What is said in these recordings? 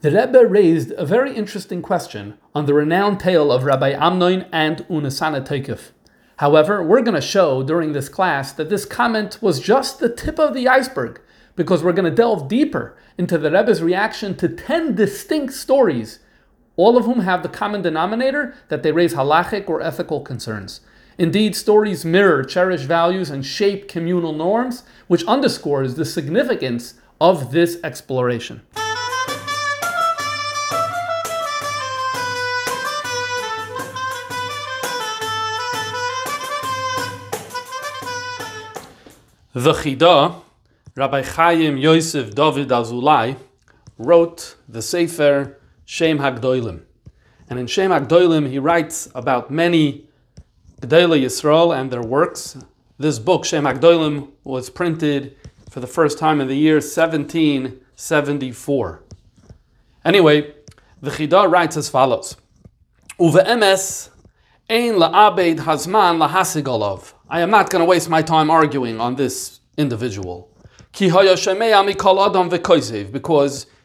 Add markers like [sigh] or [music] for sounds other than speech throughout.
The Rebbe raised a very interesting question on the renowned tale of Rabbi Amnon and Unesaneh Tokef. However, we're going to show during this class that this comment was just the tip of the iceberg because we're going to delve deeper into the Rebbe's reaction to 10 distinct stories, all of whom have the common denominator that they raise halachic or ethical concerns. Indeed, stories mirror cherished values and shape communal norms, which underscores the significance of this exploration. The Chida, Rabbi Chaim Yosef David Azulai, wrote the Sefer Shem Hagdoilim. And in Shem Hagdoilim, he writes about many Gdele Yisrael and their works. This book, Shem Hagdoilim, was printed for the first time in the year 1774. Anyway, the Chida writes as follows. Uve emes ein la'abed hazman lahasigolov. I am not going to waste my time arguing on this individual. Because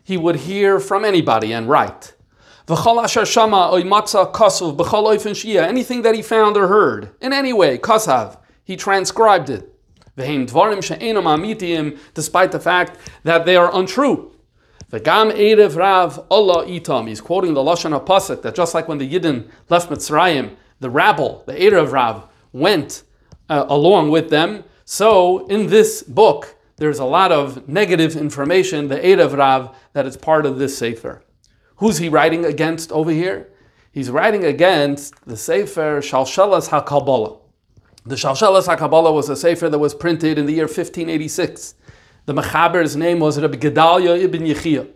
he would hear from anybody and write. Anything that he found or heard, in any way, kasav, he transcribed it. Despite the fact that they are untrue. V'gam erev rav Allah itam. He's quoting the lashon pasuk that just like when the Yidden left Mitzrayim, the rabble, the erev rav, went uh, along with them. So in this book, there's a lot of negative information, the Erev Rav, that is part of this Sefer. Who's he writing against over here? He's writing against the Sefer Shalshelas HaKabbalah. The Shalshelas HaKabbalah was a Sefer that was printed in the year 1586. The Mechaber's name was Rabbi Gedalia ibn Yechia.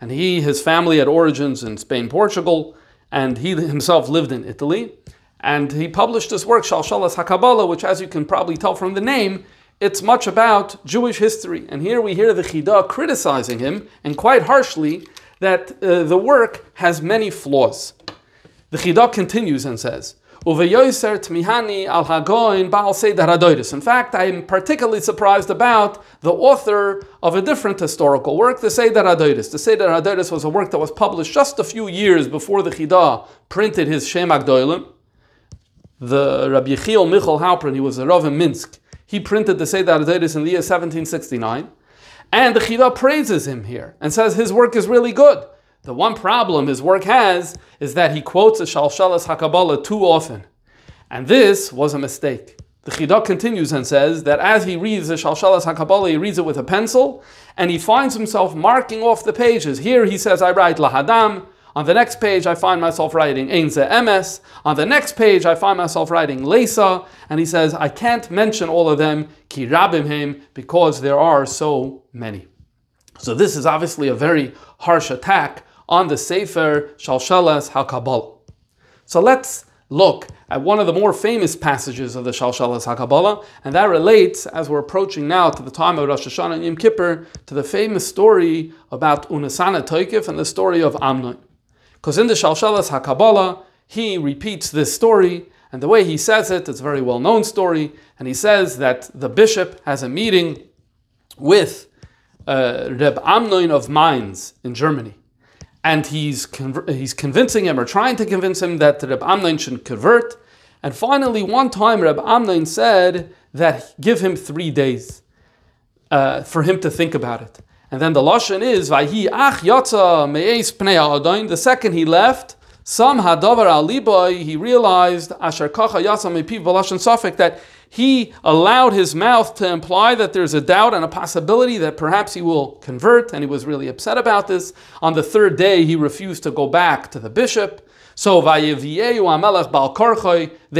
And he, his family had origins in Spain, Portugal, and he himself lived in Italy. And he published this work, Shalshalas HaKabbalah, which, as you can probably tell from the name, it's much about Jewish history. And here we hear the Chida criticizing him, and quite harshly, that uh, the work has many flaws. The Chida continues and says, In ba'al sayadradis." In fact, I am particularly surprised about the author of a different historical work, the Seder Hadoiris. The Seder Hadoiris was a work that was published just a few years before the Chida printed his Shem Agdoilim the Rabbi Yechiel Michal Halpern, he was a Rav in Minsk, he printed the Seder Azeris in the year 1769, and the Chida praises him here and says his work is really good. The one problem his work has is that he quotes a Shalshalas HaKabbalah too often. And this was a mistake. The Chida continues and says that as he reads the Shalshalas HaKabbalah, he reads it with a pencil, and he finds himself marking off the pages. Here he says, I write Lahadam, on the next page, I find myself writing Einze Emes. On the next page, I find myself writing Lesa. And he says, I can't mention all of them, Ki Rabim because there are so many. So this is obviously a very harsh attack on the Sefer Shalshalas HaKabbalah. So let's look at one of the more famous passages of the Shalshalas HaKabbalah, and that relates, as we're approaching now to the time of Rosh Hashanah and Yom Kippur, to the famous story about Unesaneh Tokef and the story of Amnon. Because in the Shalshalas HaKabbalah, he repeats this story, and the way he says it, it's a very well known story, and he says that the bishop has a meeting with uh, Reb Amnon of Mainz in Germany. And he's, he's convincing him or trying to convince him that Reb Amnon should convert. And finally, one time, Reb Amnon said that give him three days uh, for him to think about it. And then the lashon is vayhi ach yatsa me'es pnei. The second he left, some hadavar al he realized asher kacha yatsa me'piv v'lashon safek that he allowed his mouth to imply that there's a doubt and a possibility that perhaps he will convert, and he was really upset about this. On the third day, he refused to go back to the bishop. So they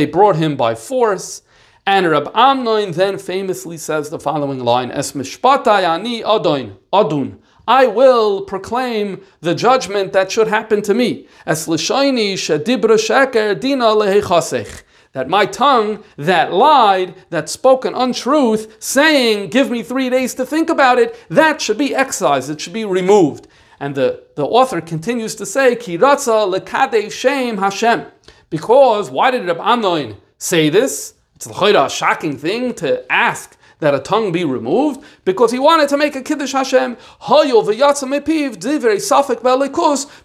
brought him by force. And Rab Amnon then famously says the following line: Es mishpatai ani adon adun. I will proclaim the judgment that should happen to me. Es l'shayni shedibra sheker dina lehechasech. That my tongue that lied, that spoke an untruth, saying, Give me three days to think about it, that should be excised, it should be removed. And the, the author continues to say, Kiratza lekade shem Hashem. Because why did Rab Amnon say this? It's a shocking thing to ask that a tongue be removed because he wanted to make a kiddush Hashem.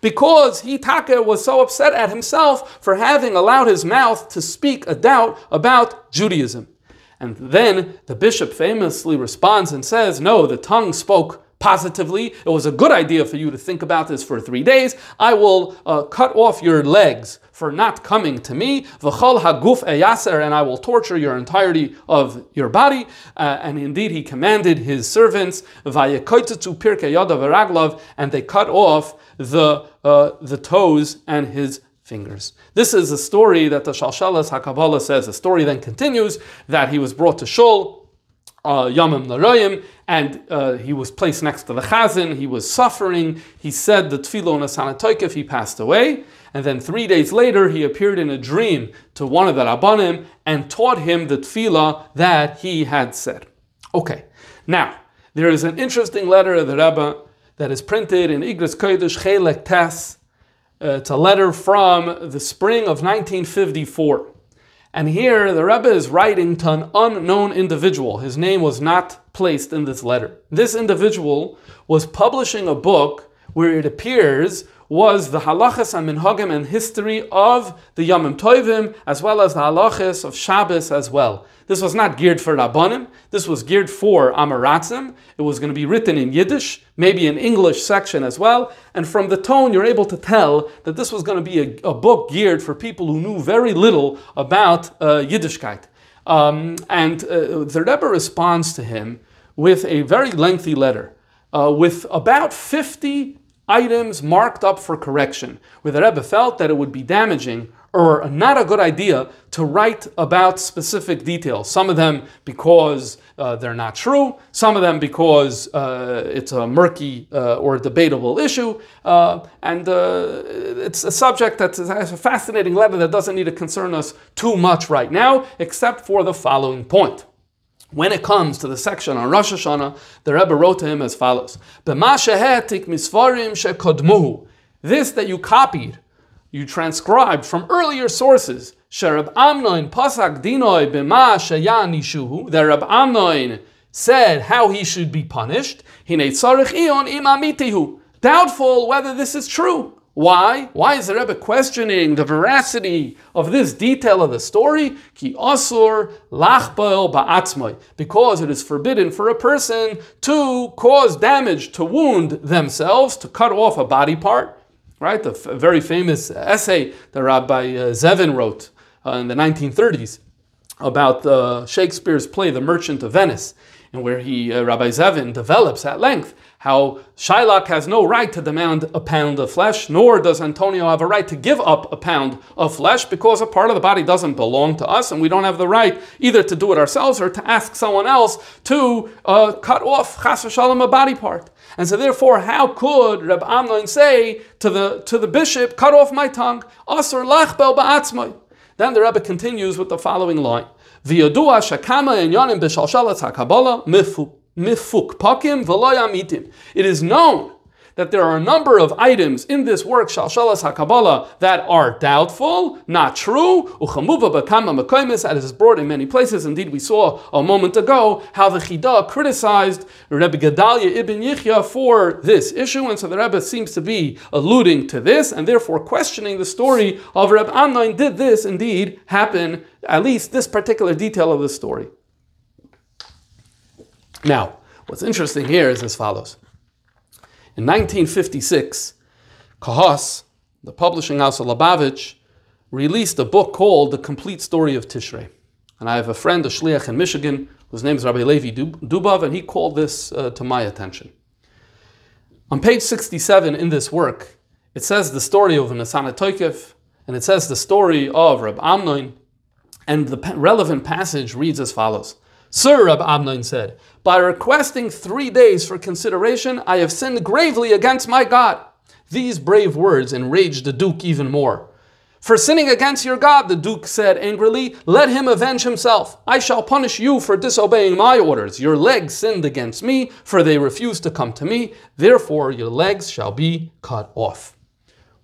Because he Taka was so upset at himself for having allowed his mouth to speak a doubt about Judaism. And then the bishop famously responds and says, No, the tongue spoke positively. It was a good idea for you to think about this for three days. I will uh, cut off your legs for not coming to me. V'chol haguf eyaser, and I will torture your entirety of your body. Uh, and indeed, he commanded his servants, vayekoitetu pirkei yoda v'raglav, and they cut off the uh, the toes and his fingers. This is a story that the Shalshalas HaKabbalah says. The story then continues that he was brought to Shul, uh, Yamim Noraim, and uh, he was placed next to the Chazan. He was suffering. He said the Tefillah Nasanatoikev, he passed away. And then three days later, he appeared in a dream to one of the Rabbanim and taught him the Tefillah that he had said. Okay, now, there is an interesting letter of the Rebbe that is printed in Igros Kodesh Chelek Tes. Uh, it's a letter from the spring of 1954. And here the Rebbe is writing to an unknown individual. His name was not placed in this letter. This individual was publishing a book where it appears was the halachas and minhagim and history of the Yomim Tovim, as well as the halachas of Shabbos as well. This was not geared for Rabbanim, this was geared for Amaratzim. It was going to be written in Yiddish, maybe an English section as well. And from the tone, you're able to tell that this was going to be a, a book geared for people who knew very little about uh, Yiddishkeit. Um, and uh, the Rebbe responds to him with a very lengthy letter, uh, with about 50 items marked up for correction, where the Rebbe felt that it would be damaging or not a good idea to write about specific details. Some of them because uh, they're not true, some of them because uh, it's a murky uh, or debatable issue, uh, and uh, it's a subject that has a fascinating letter that doesn't need to concern us too much right now, except for the following point. When it comes to the section on Rosh Hashanah, the Rebbe wrote to him as follows: This that you copied you transcribed from earlier sources. Sherab Amnoin Pasak Dinoi Shayanishuhu, that Rab Amnoin said how he should be punished. Doubtful whether this is true. Why? Why is the Rebbe questioning the veracity of this detail of the story? Ki ba'atzmai. Because it is forbidden for a person to cause damage, to wound themselves, to cut off a body part right? The f- very famous essay that Rabbi uh, Zevin wrote uh, in the 1930s about uh, Shakespeare's play, The Merchant of Venice, and where he, uh, Rabbi Zevin, develops at length how Shylock has no right to demand a pound of flesh, nor does Antonio have a right to give up a pound of flesh because a part of the body doesn't belong to us, and we don't have the right either to do it ourselves or to ask someone else to uh, cut off chas v'shalom a body part. And so therefore, how could Reb Amnon say to the, to the bishop, cut off my tongue, asur lachbel ba'atzmai? Then the Rebbe continues with the following line. V'yodua shakama enyonim b'shalshalat ha'kabbalah mifuk It is known that there are a number of items in this work, Shalshalas HaKabbalah, that are doubtful, not true, uchamuva bakama makoimis, as is brought in many places. Indeed, we saw a moment ago how the Chida criticized Rebbe Gedalia ibn Yichya for this issue, and so the Rebbe seems to be alluding to this, and therefore questioning the story of Rebbe Amnon. Did this indeed happen, at least this particular detail of the story? Now, what's interesting here is as follows. In 1956, Kehos, the publishing house of Lubavitch, released a book called The Complete Story of Tishrei. And I have a friend, a shliach in Michigan, whose name is Rabbi Levi Dubov, and he called this uh, to my attention. On page 67 in this work, it says the story of Nasana Toikev, and it says the story of Rab Amnon, and the relevant passage reads as follows. Sir, Rab Amnon said, by requesting three days for consideration, I have sinned gravely against my God. These brave words enraged the Duke even more. For sinning against your God, the Duke said angrily, let him avenge himself. I shall punish you for disobeying my orders. Your legs sinned against me, for they refused to come to me. Therefore, your legs shall be cut off.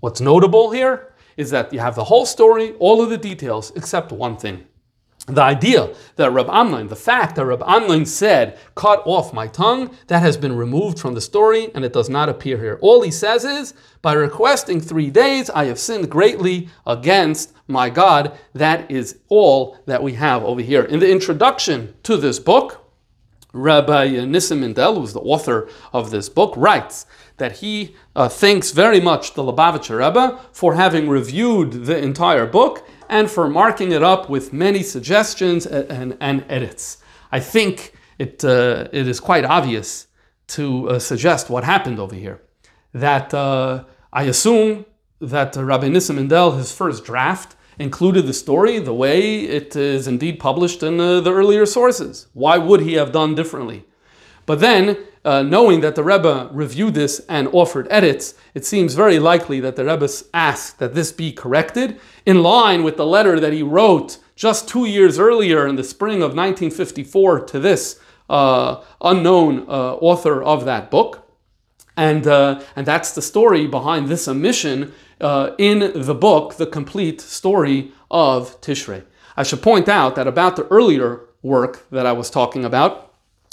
What's notable here is that you have the whole story, all of the details, except one thing. The idea that Rab Amnon, the fact that Rab Amnon said, cut off my tongue, that has been removed from the story and it does not appear here. All he says is, by requesting three days, I have sinned greatly against my God. That is all that we have over here. In the introduction to this book, Rabbi Nissan Mindel, who's the author of this book, writes that he uh, thanks very much the Lubavitcher Rebbe for having reviewed the entire book and for marking it up with many suggestions and, and, edits. I think it, uh, it is quite obvious to uh, suggest what happened over here. That uh, I assume that Rabbi Nissan Mindel, his first draft, included the story the way it is indeed published in uh, the earlier sources. Why would he have done differently? But then, uh, knowing that the Rebbe reviewed this and offered edits, it seems very likely that the Rebbe asked that this be corrected in line with the letter that he wrote just two years earlier in the spring of 1954 to this uh, unknown uh, author of that book. And, uh, and that's the story behind this omission uh, in the book, The Complete Story of Tishrei. I should point out that about the earlier work that I was talking about,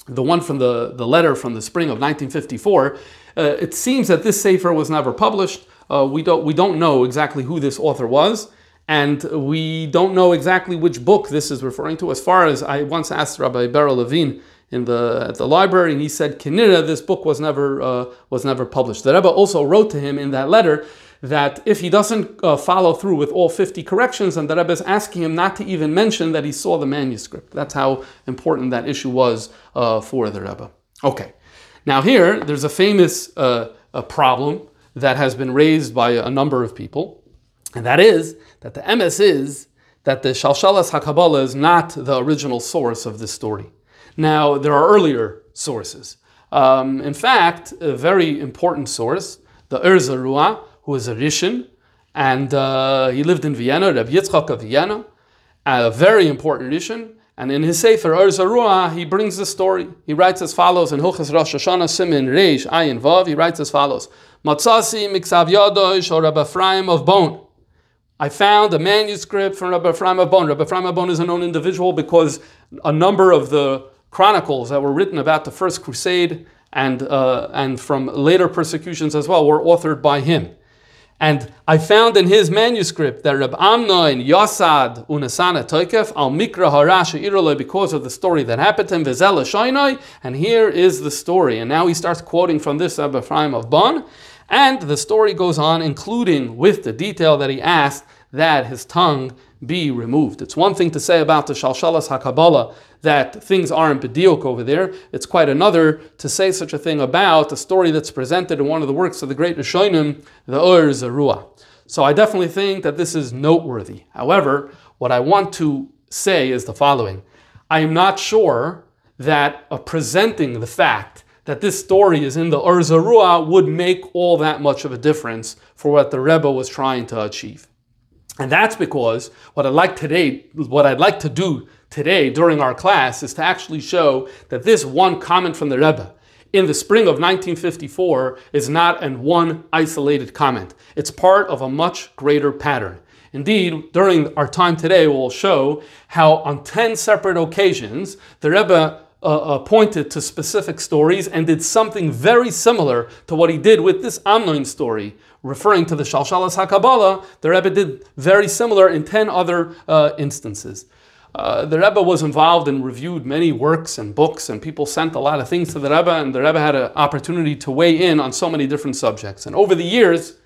the one from the, the letter from the spring of 1954, uh, it seems that this Sefer was never published. Uh, we, don't, we don't know exactly who this author was, and we don't know exactly which book this is referring to. As far as I once asked Rabbi Beryl Levine in the at the library, and he said, "Kinira, this book was never uh, was never published." The Rebbe also wrote to him in that letter that if he doesn't uh, follow through with all 50 corrections, and the Rebbe is asking him not to even mention that he saw the manuscript. That's how important that issue was uh, for the Rebbe. Okay, now here there's a famous uh, a problem that has been raised by a number of people, and that is that the MS is that the Shalshalas HaKabbalah is not the original source of this story. Now, there are earlier sources. Um, in fact, a very important source, the Or Zarua, who is a Rishon, and uh, he lived in Vienna, Rabbi Yitzchak of Vienna, a very important Rishon. And in his Sefer Or Zarua, he brings the story. He writes as follows in Hilchas Rosh Hashanah Simin Reish Ayin Vav. He writes as follows: Matzasi Miksav Yadosh or Rabbi Ephraim of Bonn. I found a manuscript from Rabbi Ephraim of Bonn. Rabbi Ephraim of Bonn is a known individual because a number of the chronicles that were written about the First Crusade and, uh, and from later persecutions as well were authored by him. And I found in his manuscript that Reb Amnon Yasad Unesaneh Tokef al Mikra Harasha Irole because of the story that happened to him, Vizela Shainai, and here is the story. And now he starts quoting from this Rabbi Ephraim of Bonn, and the story goes on, including with the detail that he asked that his tongue be removed. It's one thing to say about the Shalshalas HaKabbalah that things aren't bediok over there. It's quite another to say such a thing about a story that's presented in one of the works of the great Rishonim, the Or Zarua. So I definitely think that this is noteworthy. However, what I want to say is the following. I am not sure that uh, presenting the fact that this story is in the Or Zarua would make all that much of a difference for what the Rebbe was trying to achieve. And that's because what I'd like today, what I'd like to do today during our class is to actually show that this one comment from the Rebbe in the spring of 1954 is not an one isolated comment. It's part of a much greater pattern. Indeed, during our time today, we'll show how on 10 separate occasions the Rebbe uh, uh, pointed to specific stories and did something very similar to what he did with this Amnon story, referring to the Shalshalas HaKabbalah. The Rebbe did very similar in 10 other uh, instances. Uh, the Rebbe was involved and reviewed many works and books, and people sent a lot of things to the Rebbe, and the Rebbe had an opportunity to weigh in on so many different subjects. And over the years,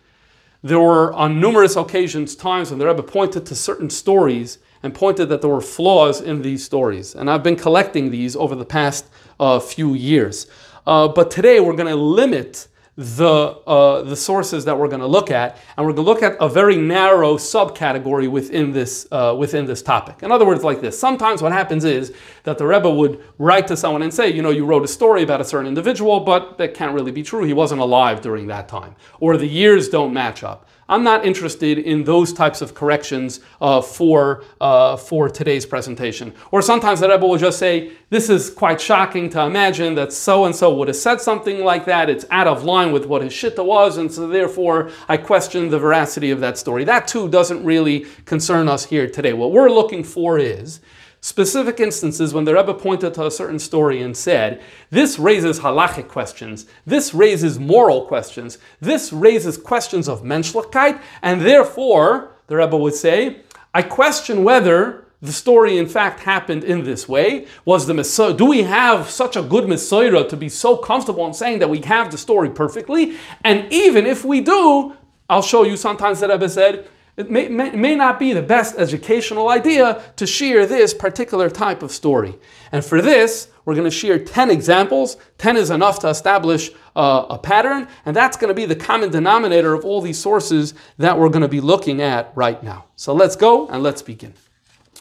there were on numerous occasions times when the Rebbe pointed to certain stories and pointed that there were flaws in these stories. And I've been collecting these over the past uh, few years. Uh, but today we're going to limit the, uh, the sources that we're going to look at, and we're going to look at a very narrow subcategory within this, uh, within this topic. In other words, like this. Sometimes what happens is that the Rebbe would write to someone and say, you know, you wrote a story about a certain individual, but that can't really be true. He wasn't alive during that time. Or the years don't match up. I'm not interested in those types of corrections uh, for, uh, for today's presentation. Or sometimes the Rebbe will just say, this is quite shocking to imagine that so-and-so would have said something like that. It's out of line with what his shitta was, and so therefore I question the veracity of that story. That too doesn't really concern us here today. What we're looking for is specific instances when the Rebbe pointed to a certain story and said, this raises halachic questions, this raises moral questions, this raises questions of menschlichkeit, and therefore, the Rebbe would say, I question whether the story in fact happened in this way. Was the mesorah, do we have such a good mesorah to be so comfortable in saying that we have the story perfectly? And even if we do, I'll show you sometimes that Rebbe said, it may, may, may, not be the best educational idea to share this particular type of story. And for this, we're going to share 10 examples. 10 is enough to establish uh, a pattern, and that's going to be the common denominator of all these sources that we're going to be looking at right now. So let's go and let's begin.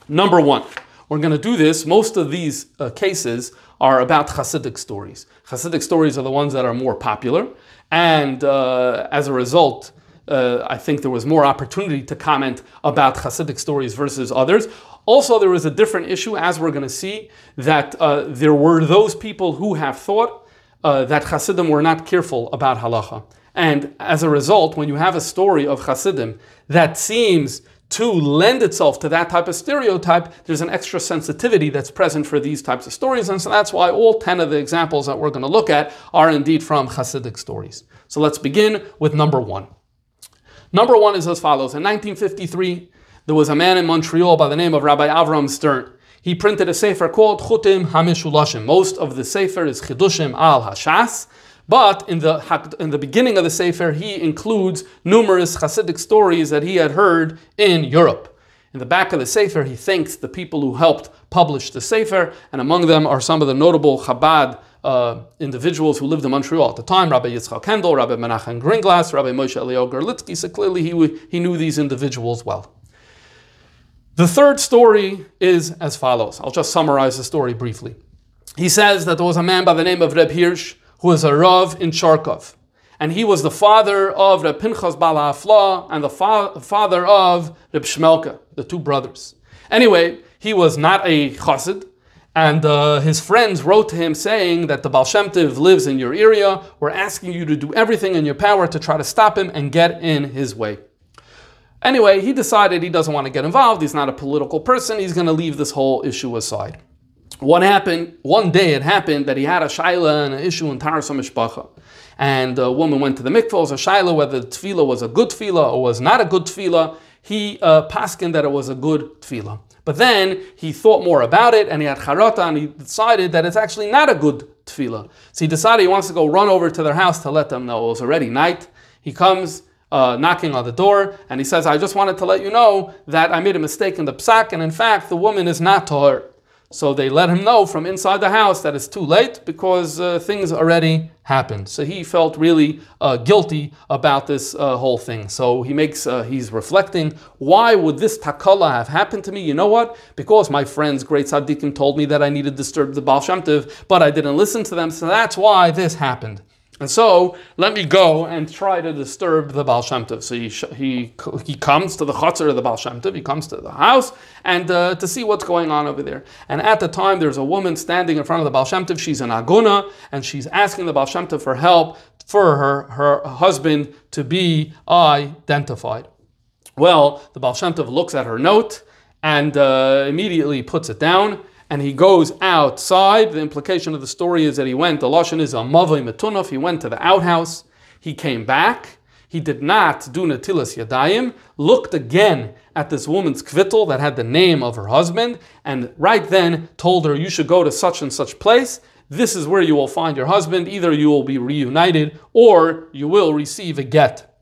Number one, we're going to do this. Most of these uh, cases are about Hasidic stories. Hasidic stories are the ones that are more popular, and uh, as a result, uh, I think there was more opportunity to comment about Hasidic stories versus others. Also, there was a different issue, as we're going to see, that uh, there were those people who have thought uh, that Hasidim were not careful about halacha. And as a result, when you have a story of Hasidim that seems to lend itself to that type of stereotype, there's an extra sensitivity that's present for these types of stories. And so that's why all 10 of the examples that we're going to look at are indeed from Hasidic stories. So let's begin with number one. Number one is as follows. In 1953, there was a man in Montreal by the name of Rabbi Avram Stern. He printed a sefer called Chutim Hamishulashim. Most of the sefer is Chidushim al Hashas, but in the, in the beginning of the sefer, he includes numerous Hasidic stories that he had heard in Europe. In the back of the sefer, he thanks the people who helped publish the sefer, and among them are some of the notable Chabad uh, individuals who lived in Montreal at the time, Rabbi Yitzchak Hendel, Rabbi Menachem Greenglass, Rabbi Moshe Elio Gerlitsky, so clearly he, he knew these individuals well. The third story is as follows. I'll just summarize the story briefly. He says that there was a man by the name of Reb Hirsch who was a Rav in Charkov. And he was the father of Reb Pinchas Bala Afla and the fa- father of Reb Shmelka, the two brothers. Anyway, he was not a chassid, and uh, his friends wrote to him saying that the Baal Shem lives in your area. We're asking you to do everything in your power to try to stop him and get in his way. Anyway, he decided he doesn't want to get involved. He's not a political person. He's going to leave this whole issue aside. What happened? One day it happened that he had a shaila and an issue in Tarsa Mishpacha. And a woman went to the mikvah, was a shaila whether the tevillah was a good tevillah or was not a good tevillah. He uh, paskined that it was a good tevillah. But then he thought more about it and he had charata and he decided that it's actually not a good tevillah. So he decided he wants to go run over to their house to let them know it was already night. He comes uh, knocking on the door and he says, I just wanted to let you know that I made a mistake in the psak and in fact the woman is not tahor. So they let him know from inside the house that it's too late because uh, things already happened. So he felt really uh, guilty about this uh, whole thing. So he makes, uh, he's reflecting, why would this takala have happened to me? You know what? Because my friends, great tzaddikim, told me that I needed to disturb the Baal Shem Tov, but I didn't listen to them. So that's why this happened. And so let me go and try to disturb the Baal Shem Tov. So he, he, he comes to the chutzner of the Baal Shem Tov, he comes to the house and uh, to see what's going on over there. And at the time, there's a woman standing in front of the Baal Shem Tov. She's an aguna and she's asking the Baal Shem Tov for help for her, her husband to be identified. Well, the Baal Shem Tov looks at her note and uh, immediately puts it down and he goes outside. The implication of the story is that he went, the Lashon is a Mavai Metunov, he went to the outhouse, he came back, he did not do Natilas Yadayim, looked again at this woman's kvittel that had the name of her husband, and right then told her, You should go to such and such place. This is where you will find your husband. Either you will be reunited or you will receive a get.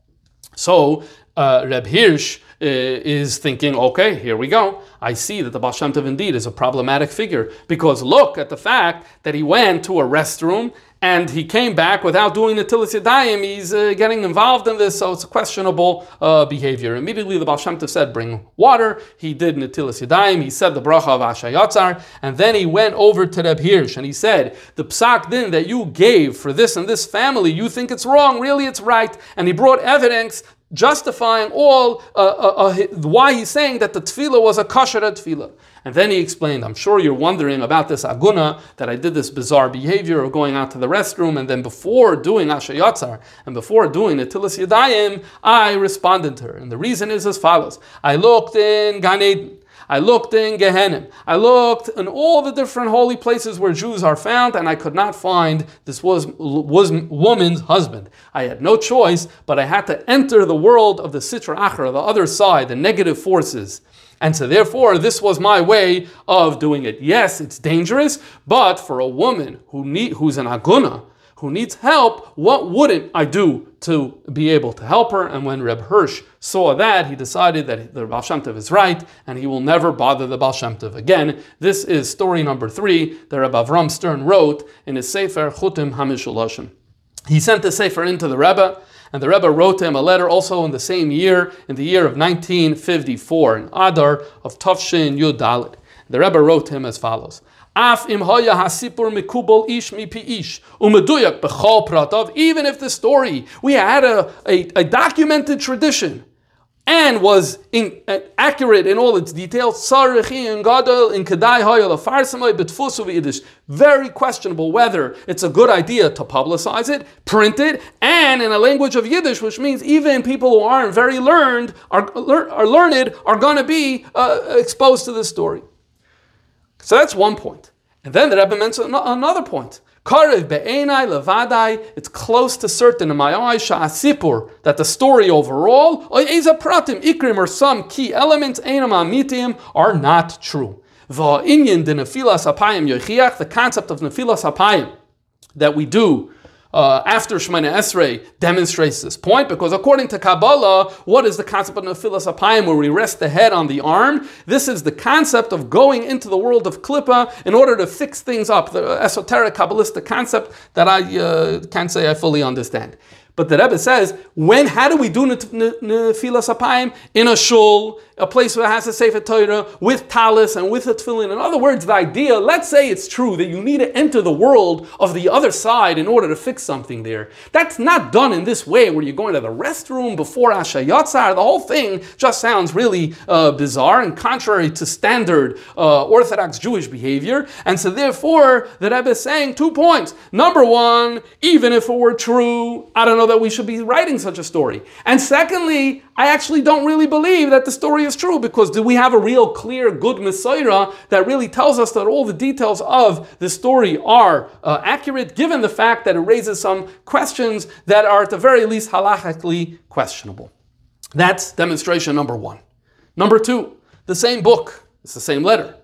So, uh, Reb Hirsch is thinking, okay, here we go. I see that the Baal Shem Tov indeed is a problematic figure because look at the fact that he went to a restroom and he came back without doing the Tilis Yadayim. He's uh, getting involved in this, so it's a questionable uh, behavior. Immediately, the Baal Shem Tov said, Bring water. He did Natilas Yadayim. He said the bracha of Asher Yatzar, and then he went over to Reb Hirsch and he said, The psak din that you gave for this and this family, you think it's wrong, really it's right. And he brought evidence justifying all uh, uh, uh, why he's saying that the tevillah was a kosher tevillah. And then he explained, I'm sure you're wondering about this aguna, that I did this bizarre behavior of going out to the restroom, and then before doing asha Asher Yatzar, and before doing Natilas Yadayim, I responded to her. And the reason is as follows. I looked in Gan Eden, I looked in Gehenim. I looked in all the different holy places where Jews are found, and I could not find this was, was woman's husband. I had no choice, but I had to enter the world of the Sitra Achra, the other side, the negative forces. And so, therefore, this was my way of doing it. Yes, it's dangerous, but for a woman who need, who's an aguna, who needs help, what wouldn't I do to be able to help her? And when Reb Hirsch saw that, he decided that the Baal Shem Tov is right, and he will never bother the Baal Shem Tov again. This is story number three that Reb Avram Stern wrote in his Sefer Chutim Hamishulashim. He sent the Sefer into the Rebbe, and the Rebbe wrote him a letter also in the same year, in the year of 1954, in Adar of Tafshin Yud Dalit. The Rebbe wrote him as follows. Af im hoya hasipur mikubol ish mi pi ish umeduyak bechol pratav. Even if the story we had a, a, a documented tradition and was in, uh, accurate in all its details. Very questionable whether it's a good idea to publicize it, print it, and in a language of Yiddish, which means even people who aren't very learned are, are learned are going to be uh, exposed to this story. So that's one point. And then the Rebbe mentions another point. Karev be'enai levadai, it's close to certain in my eyes, sha'asipur, that the story overall, pratim ikrim, or some key elements, are not true. De nefilas apayim the concept of nefilas apayim, that we do uh, after Shemoneh Esrei demonstrates this point because according to Kabbalah, what is the concept of Nefilas Apayim where we rest the head on the arm? This is the concept of going into the world of Klippa in order to fix things up, the esoteric Kabbalistic concept that I uh, can't say I fully understand. But the Rebbe says, when, how do we do Nefilas Apayim? In a shul, a place where it has a Sefer Torah, with talis and with a tefillin. In other words, the idea, let's say it's true that you need to enter the world of the other side in order to fix something there. That's not done in this way where you're going to the restroom before Asher Yatzar. The whole thing just sounds really uh, bizarre and contrary to standard uh, Orthodox Jewish behavior. And so therefore, the Rebbe is saying two points. Number one, even if it were true, I don't know that we should be writing such a story. And secondly, I actually don't really believe that the story is true because do we have a real clear, good mesorah that really tells us that all the details of the story are uh, accurate, given the fact that it raises some questions that are at the very least halachically questionable? That's demonstration number one. Number two, the same book, it's the same letter.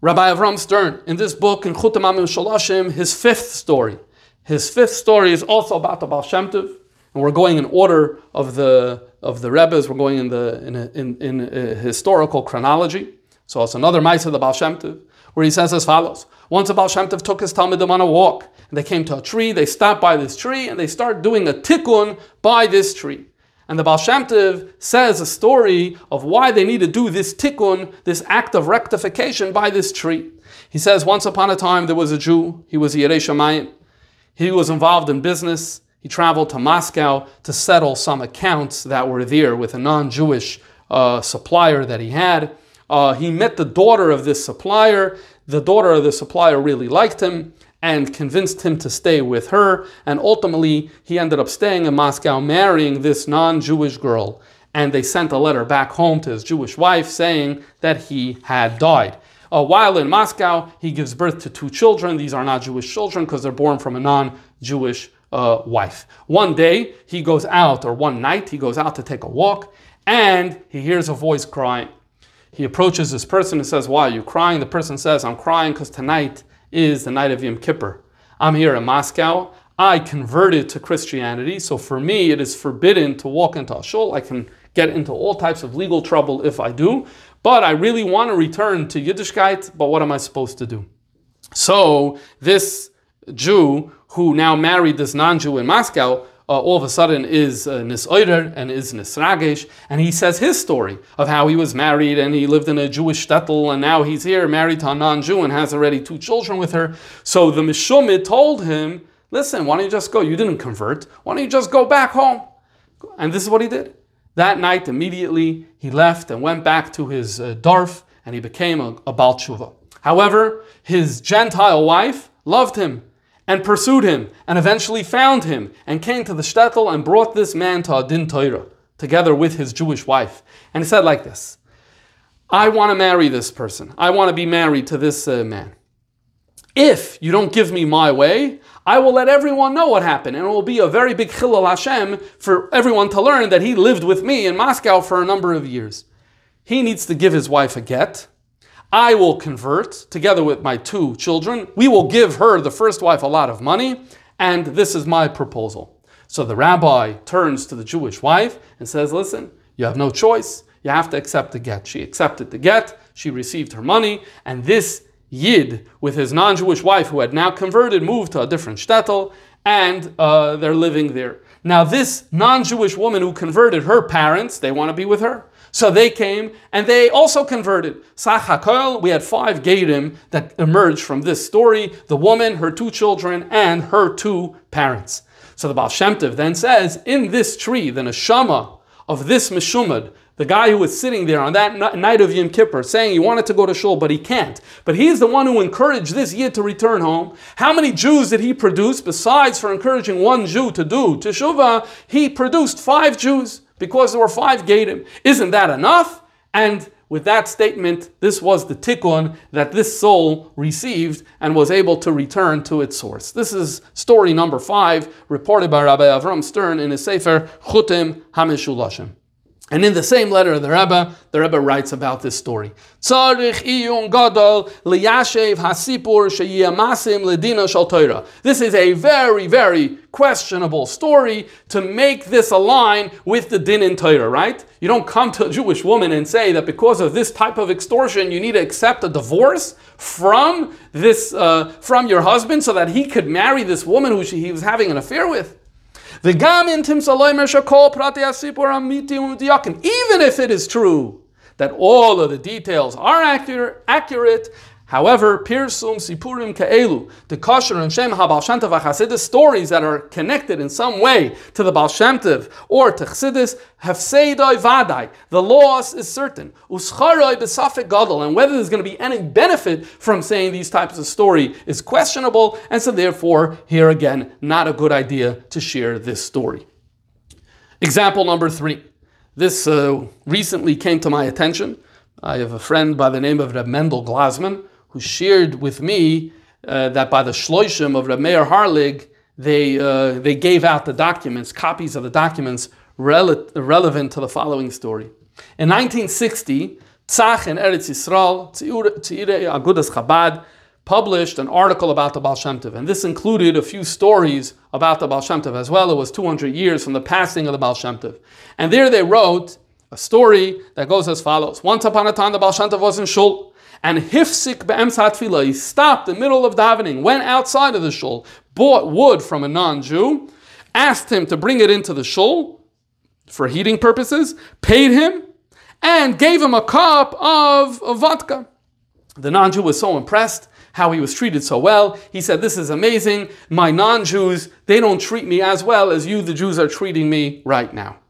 Rabbi Avram Stern, in this book, in Chutam Shalashim, his fifth story. His fifth story is also about the Baal Shem Tov, and we're going in order of the of the Rebbe's. We're going in the in, in, in historical chronology. So it's another mice of the Baal Shem Tov, where he says as follows: Once a Baal Shem Tov took his Talmidim on a walk, and they came to a tree. They stopped by this tree, and they start doing a tikkun by this tree. And the Baal Shem Tov says a story of why they need to do this tikkun, this act of rectification by this tree. He says, once upon a time there was a Jew. He was Yerei Shamayim. He was involved in business. He traveled to Moscow to settle some accounts that were there with a non Jewish uh, supplier that he had. Uh, he met the daughter of this supplier. The daughter of the supplier really liked him and convinced him to stay with her. And ultimately, he ended up staying in Moscow, marrying this non Jewish girl. And they sent a letter back home to his Jewish wife saying that he had died. While in Moscow, he gives birth to two children. These are not Jewish children because they're born from a non Jewish uh, wife. One day he goes out, or one night he goes out to take a walk, and he hears a voice crying. He approaches this person and says, Why are you crying? The person says, I'm crying because tonight is the night of Yom Kippur. I'm here in Moscow. I converted to Christianity, so for me it is forbidden to walk into a shul. I can get into all types of legal trouble if I do, but I really want to return to Yiddishkeit, but what am I supposed to do? So this Jew who now married this non-Jew in Moscow, uh, all of a sudden is uh, Nisoider and is Nisragesh, and he says his story of how he was married and he lived in a Jewish shtetl, and now he's here married to a non-Jew and has already two children with her. So the Mishumid told him, listen, why don't you just go? You didn't convert. Why don't you just go back home? And this is what he did. That night, immediately, he left and went back to his uh, Darf, and he became a, a Baal Tshuva. However, his Gentile wife loved him and pursued him, and eventually found him, and came to the shtetl and brought this man to Adin Torah, together with his Jewish wife. And he said like this I want to marry this person. I want to be married to this uh, man. If you don't give me my way, I will let everyone know what happened, and it will be a very big chilul Hashem for everyone to learn that he lived with me in Moscow for a number of years. He needs to give his wife a get. I will convert together with my two children. We will give her, the first wife, a lot of money, and this is my proposal. So the rabbi turns to the Jewish wife and says, Listen, you have no choice. You have to accept the get. She accepted the get, she received her money, and this Yid with his non-Jewish wife who had now converted moved to a different shtetl and uh, they're living there. Now this non-Jewish woman who converted, her parents, they want to be with her. So they came and they also converted. Sach we had five Gedim that emerged from this story, the woman, her two children, and her two parents. So the Baal Shem Tov then says, in this tree, the neshama of this Meshumad, the guy who was sitting there on that night of Yom Kippur saying he wanted to go to shul, but he can't. But he's the one who encouraged this Yid to return home. How many Jews did he produce besides for encouraging one Jew to do teshuvah? He produced five Jews because there were five Gadim. Isn't that enough? And with that statement, this was the tikkun that this soul received and was able to return to its source. This is story number five, reported by Rabbi Avram Stern in his Sefer Chutim Hamishulashim. And in the same letter of the Rebbe, the Rebbe writes about this story. This is a very, very questionable story to make this align with the din in Torah, right? You don't come to a Jewish woman and say that because of this type of extortion, you need to accept a divorce from this, uh, from your husband so that he could marry this woman who he was having an affair with. Um Even if it is true that all of the details are accurate, accurate However, Pirsum Sipurim Ke'elu, the Kosher and Shem HaBaal Shem Tov HaChasidus stories that are connected in some way to the Baal Shem Tov or to Chassidus, Hefseidoi Vadai, the loss is certain. Uscharoi Besafik Gadol, and whether there's going to be any benefit from saying these types of story is questionable, and so therefore, here again, not a good idea to share this story. Example number three. This uh, recently came to my attention. I have a friend by the name of Reb Mendel Glasman who shared with me uh, that by the shloishim of Reb Meir Harlig, they, uh, they gave out the documents, copies of the documents rele- relevant to the following story. In 1960, Tzach and Eretz Yisrael, Tzire Agudas Chabad, published an article about the Baal Shem Tov, and this included a few stories about the Baal Shem Tov as well. It was 200 years from the passing of the Baal Shem Tov. And there they wrote a story that goes as follows. Once upon a time, the Baal Shem Tov was in Shul, and Hifsik tefillah, he stopped in the middle of davening, went outside of the shul, bought wood from a non-Jew, asked him to bring it into the shul for heating purposes, paid him, and gave him a cup of, of vodka. The non-Jew was so impressed how he was treated so well. He said, This is amazing. My non Jews, they don't treat me as well as you, the Jews, are treating me right now.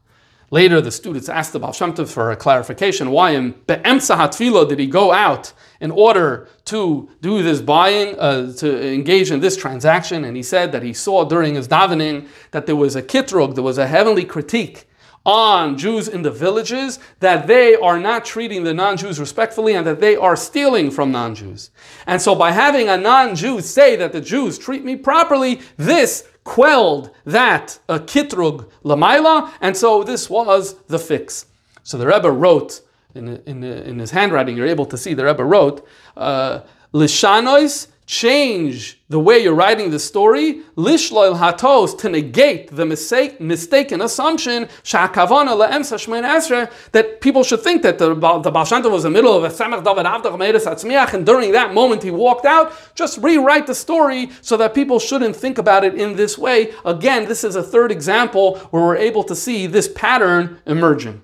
Later, the students asked the Baal Shem Tov for a clarification. Why in Be'emsa did he go out in order to do this buying, uh, to engage in this transaction? And he said that he saw during his davening that there was a kitrug, there was a heavenly critique on Jews in the villages that they are not treating the non Jews respectfully and that they are stealing from non Jews. And so, by having a non Jew say that the Jews treat me properly, this quelled that uh, kitrug lamaila, and so this was the fix. So the Rebbe wrote in, in, in his handwriting, you're able to see the Rebbe wrote, uh, Lishanois change the way you're writing the story, lishloil hatos, to negate the mistake, mistaken assumption, shakavana le'emsa shmein esre, that people should think that the, the Baal was in the middle of a samach david avdach meiris atzmiach, and during that moment he walked out. Just rewrite the story so that people shouldn't think about it in this way. Again, this is a third example where we're able to see this pattern emerging.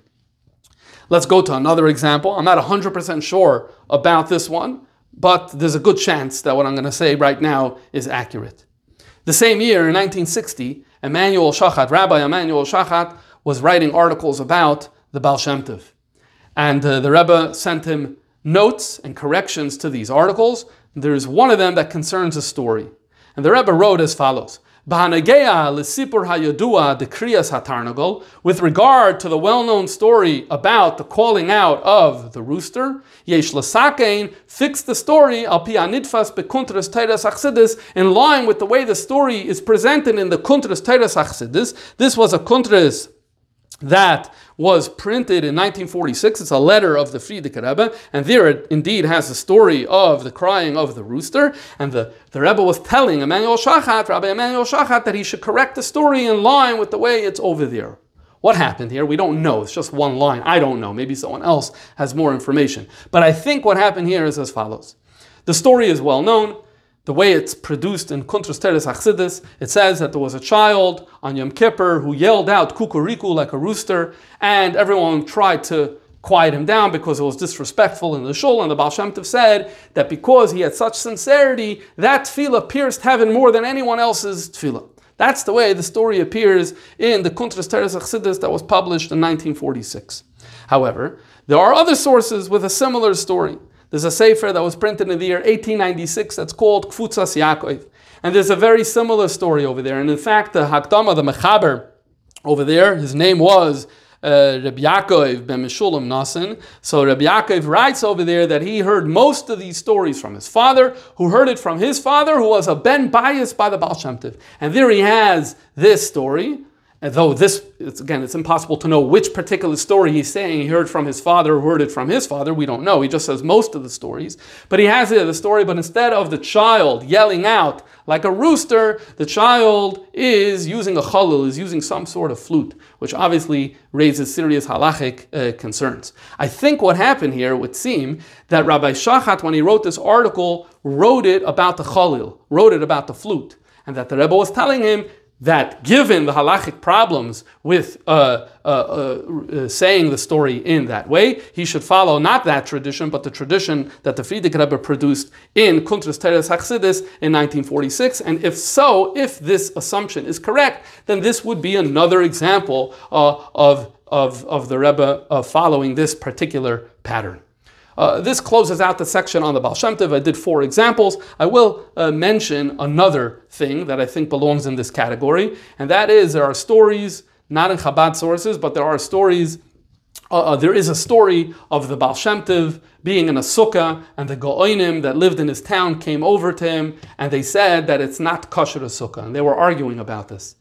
Let's go to another example. I'm not 100% sure about this one but there's a good chance that what I'm going to say right now is accurate. The same year, in 1960, Emanuel Schochet, Rabbi Emanuel Schochet, was writing articles about the Baal Shem Tov. And uh, the Rebbe sent him notes and corrections to these articles. There's one of them that concerns a story. And the Rebbe wrote as follows With regard to the well-known story about the calling out of the rooster, yesh l'sakein, fix the story al pi anitfas bekuntras teiras achsidis, in line with the way the story is presented in the kuntras teiras achsidis. This was a kuntras that was printed in 1946. It's a letter of the Frierdiker Rebbe, and there it indeed has the story of the crying of the rooster. And the, the Rebbe was telling Emmanuel Schochet, Rabbi Emanuel Schochet, that he should correct the story in line with the way it's over there. What happened here? We don't know. It's just one line. I don't know. Maybe someone else has more information. But I think what happened here is as follows. The story is well known the way it's produced in Kuntras Teres Achsidis, it says that there was a child on Yom Kippur who yelled out kukuriku like a rooster, and everyone tried to quiet him down because it was disrespectful in the shul. And the Baal Shem Tov said that because he had such sincerity, that tefillah pierced heaven more than anyone else's tefillah. That's the way the story appears in the Kuntras Teres Achsidis that was published in 1946. However, there are other sources with a similar story. There's a sefer that was printed in the year 1896 that's called Kfutzas Yaakov. And there's a very similar story over there. And in fact, the Hakdama, the Mechaber over there, his name was uh, Rabbi Yaakov ben Meshulam Nasan. So Rabbi Yaakov writes over there that he heard most of these stories from his father, who heard it from his father, who was a ben bias by the Baal Shem. And there he has this story though this, it's, again, it's impossible to know which particular story he's saying he heard from his father or heard it from his father. We don't know. He just says most of the stories. But he has the story, but instead of the child yelling out like a rooster, the child is using a chalul, is using some sort of flute, which obviously raises serious halachic uh, concerns. I think what happened here would seem that Rabbi Schochet, when he wrote this article, wrote it about the chalil, wrote it about the flute. And that the Rebbe was telling him, that given the halachic problems with uh, uh, uh, saying the story in that way, he should follow not that tradition, but the tradition that the Frierdiker Rebbe produced in Kuntras Teres Hachsidis in 1946. And if so, if this assumption is correct, then this would be another example uh, of, of, of the Rebbe uh, following this particular pattern. Uh, this closes out the section on the Baal Shem Tov. I did four examples. I will uh, mention another thing that I think belongs in this category, and that is there are stories, not in Chabad sources, but there are stories. Uh, uh there is a story of the Baal Shem Tov being in a sukkah, and the Go'oinim that lived in his town came over to him, and they said that it's not kosher a sukkah, and they were arguing about this.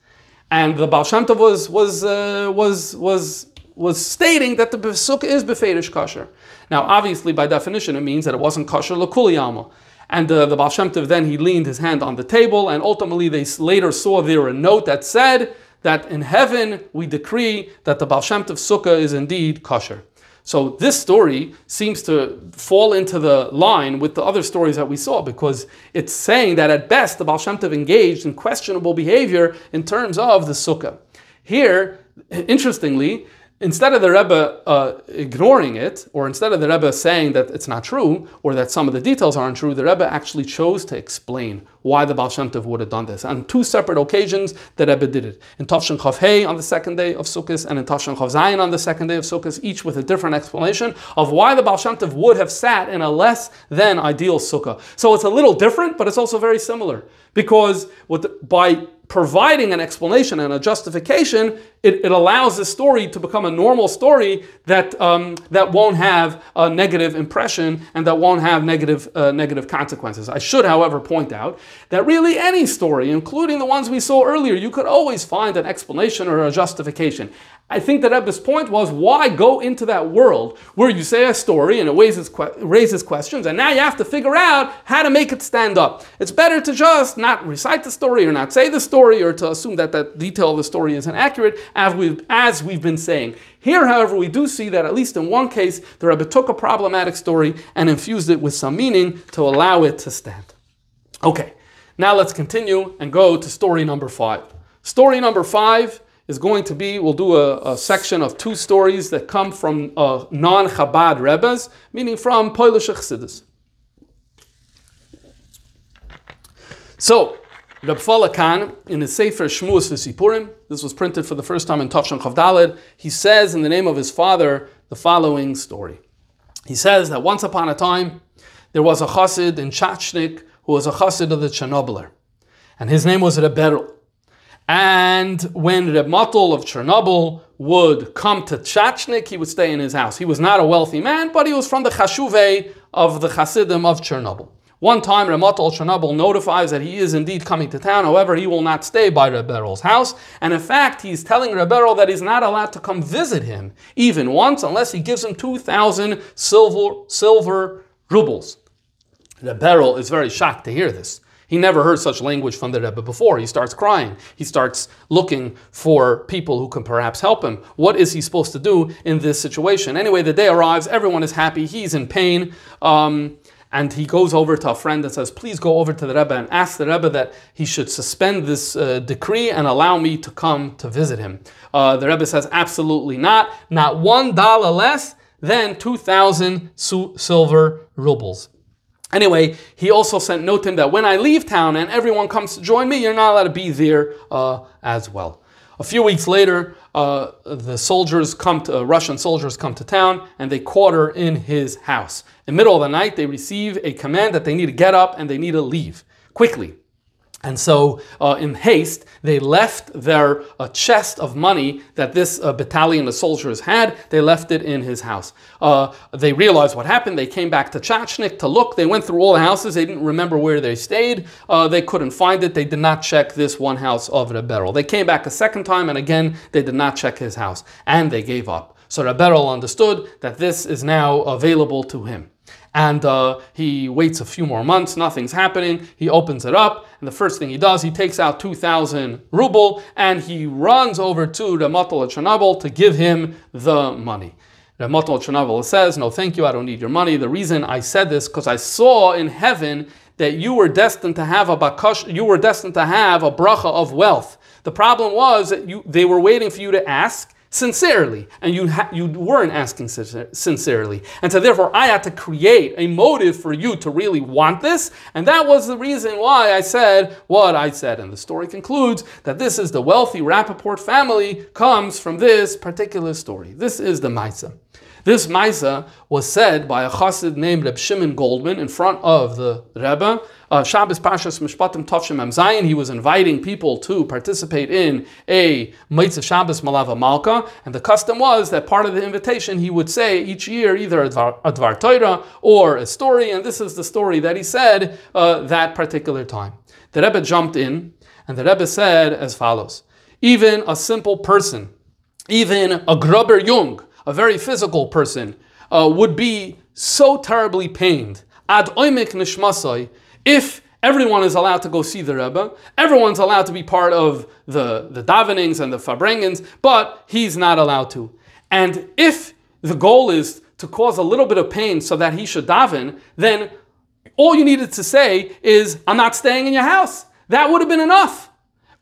And the Baal Shem Tov was, was, uh, was, was was stating that the sukkah is beferish kosher. Now, obviously, by definition, it means that it wasn't kosher l'kuliyama. And uh, the Baal Shem then he leaned his hand on the table, and ultimately they later saw there a note that said that in heaven we decree that the Baal Shem Tov sukkah is indeed kosher. So this story seems to fall into the line with the other stories that we saw because it's saying that at best the Baal Shem engaged in questionable behavior in terms of the sukkah. Here, interestingly, instead of the Rebbe uh, ignoring it, or instead of the Rebbe saying that it's not true, or that some of the details aren't true, the Rebbe actually chose to explain why the Baal Shem Tov would have done this. On two separate occasions, the Rebbe did it. In Tafshin Chav on the second day of Sukkot, and in Tafshin Chav on the second day of Sukkot, each with a different explanation of why the Baal Shem Tov would have sat in a less than ideal Sukkah. So it's a little different, but it's also very similar. Because the, by providing an explanation and a justification, it, it, allows the story to become a normal story that, um, that won't have a negative impression and that won't have negative, uh, negative consequences. I should, however, point out that really any story, including the ones we saw earlier, you could always find an explanation or a justification. I think that Rebbe's point was why go into that world where you say a story and it raises, raises questions, and now you have to figure out how to make it stand up. It's better to just not recite the story or not say the story or to assume that that detail of the story is inaccurate, as we've, as we've been saying. Here, however, we do see that at least in one case, the Rebbe took a problematic story and infused it with some meaning to allow it to stand. Okay, now let's continue and go to story number five. Story number five is going to be, we'll do a, a section of two stories that come from uh, non-Chabad Rebbes, meaning from Polish Chassidus. So, Reb Falakan, in his Sefer Shmuas V'Sipurim, this was printed for the first time in Tafshan Chavdalid, he says in the name of his father the following story. He says that once upon a time, there was a chassid in Chachnik who was a chassid of the Chernobler. And his name was Rebberl. And when Reb Matul of Chernobyl would come to Chachnik, he would stay in his house. He was not a wealthy man, but he was from the Chashuve of the Hasidim of Chernobyl. One time, Ramat al Chernobyl notifies that he is indeed coming to town. However, he will not stay by Reberel's house. And in fact, he's telling Reberel that he's not allowed to come visit him even once unless he gives him 2,000 silver, silver rubles. Reberel is very shocked to hear this. He never heard such language from the Rebbe before. He starts crying. He starts looking for people who can perhaps help him. What is he supposed to do in this situation? Anyway, the day arrives. Everyone is happy. He's in pain. Um, and he goes over to a friend and says, Please go over to the Rebbe and ask the Rebbe that he should suspend this uh, decree and allow me to come to visit him. Uh, the Rebbe says, Absolutely not. Not one dollar less than 2,000 su- silver rubles. Anyway, he also sent note to him that when I leave town and everyone comes to join me, you're not allowed to be there uh, as well. A few weeks later, uh, the soldiers come to, uh, Russian soldiers come to town and they quarter in his house. In the middle of the night, they receive a command that they need to get up and they need to leave quickly. And so, uh, in haste, they left their uh, chest of money that this uh, battalion of soldiers had, they left it in his house. Uh, they realized what happened. They came back to Chachnik to look. They went through all the houses. They didn't remember where they stayed. Uh, they couldn't find it. They did not check this one house of Reberel. They came back a second time, and again, they did not check his house. And they gave up. So Reberel understood that this is now available to him and uh, he waits a few more months, nothing's happening. He opens it up, and the first thing he does, he takes out 2,000 ruble and he runs over to the Matal Chernobyl to give him the money. The Matal Chernobyl says, No, thank you, I don't need your money. The reason I said this, because I saw in heaven that you were destined to have a bakash, you were destined to have a bracha of wealth. The problem was that you, they were waiting for you to ask, sincerely, and you, ha- you weren't asking sincerely. And so, therefore, I had to create a motive for you to really want this, and that was the reason why I said what I said. And the story concludes that this is the wealthy Rappaport family comes from this particular story. This is the Maisa. This Maisa was said by a chassid named Reb Shimon Goldman in front of the Rebbe. Uh, Shabbos Pashas Mishpatim Tavshim Am he was inviting people to participate in a Mitzvah Shabbos Malava Malka, and the custom was that part of the invitation he would say each year either a Dvar, Torah or a story, and this is the story that he said uh, that particular time. The Rebbe jumped in, and the Rebbe said as follows: Even a simple person, even a Gruber Jung, a very physical person, uh, would be so terribly pained ad oimik nishmasai if everyone is allowed to go see the Rebbe, everyone's allowed to be part of the, the davenings and the farbrengens, but he's not allowed to. And if the goal is to cause a little bit of pain so that he should daven, then all you needed to say is, I'm not staying in your house. That would have been enough.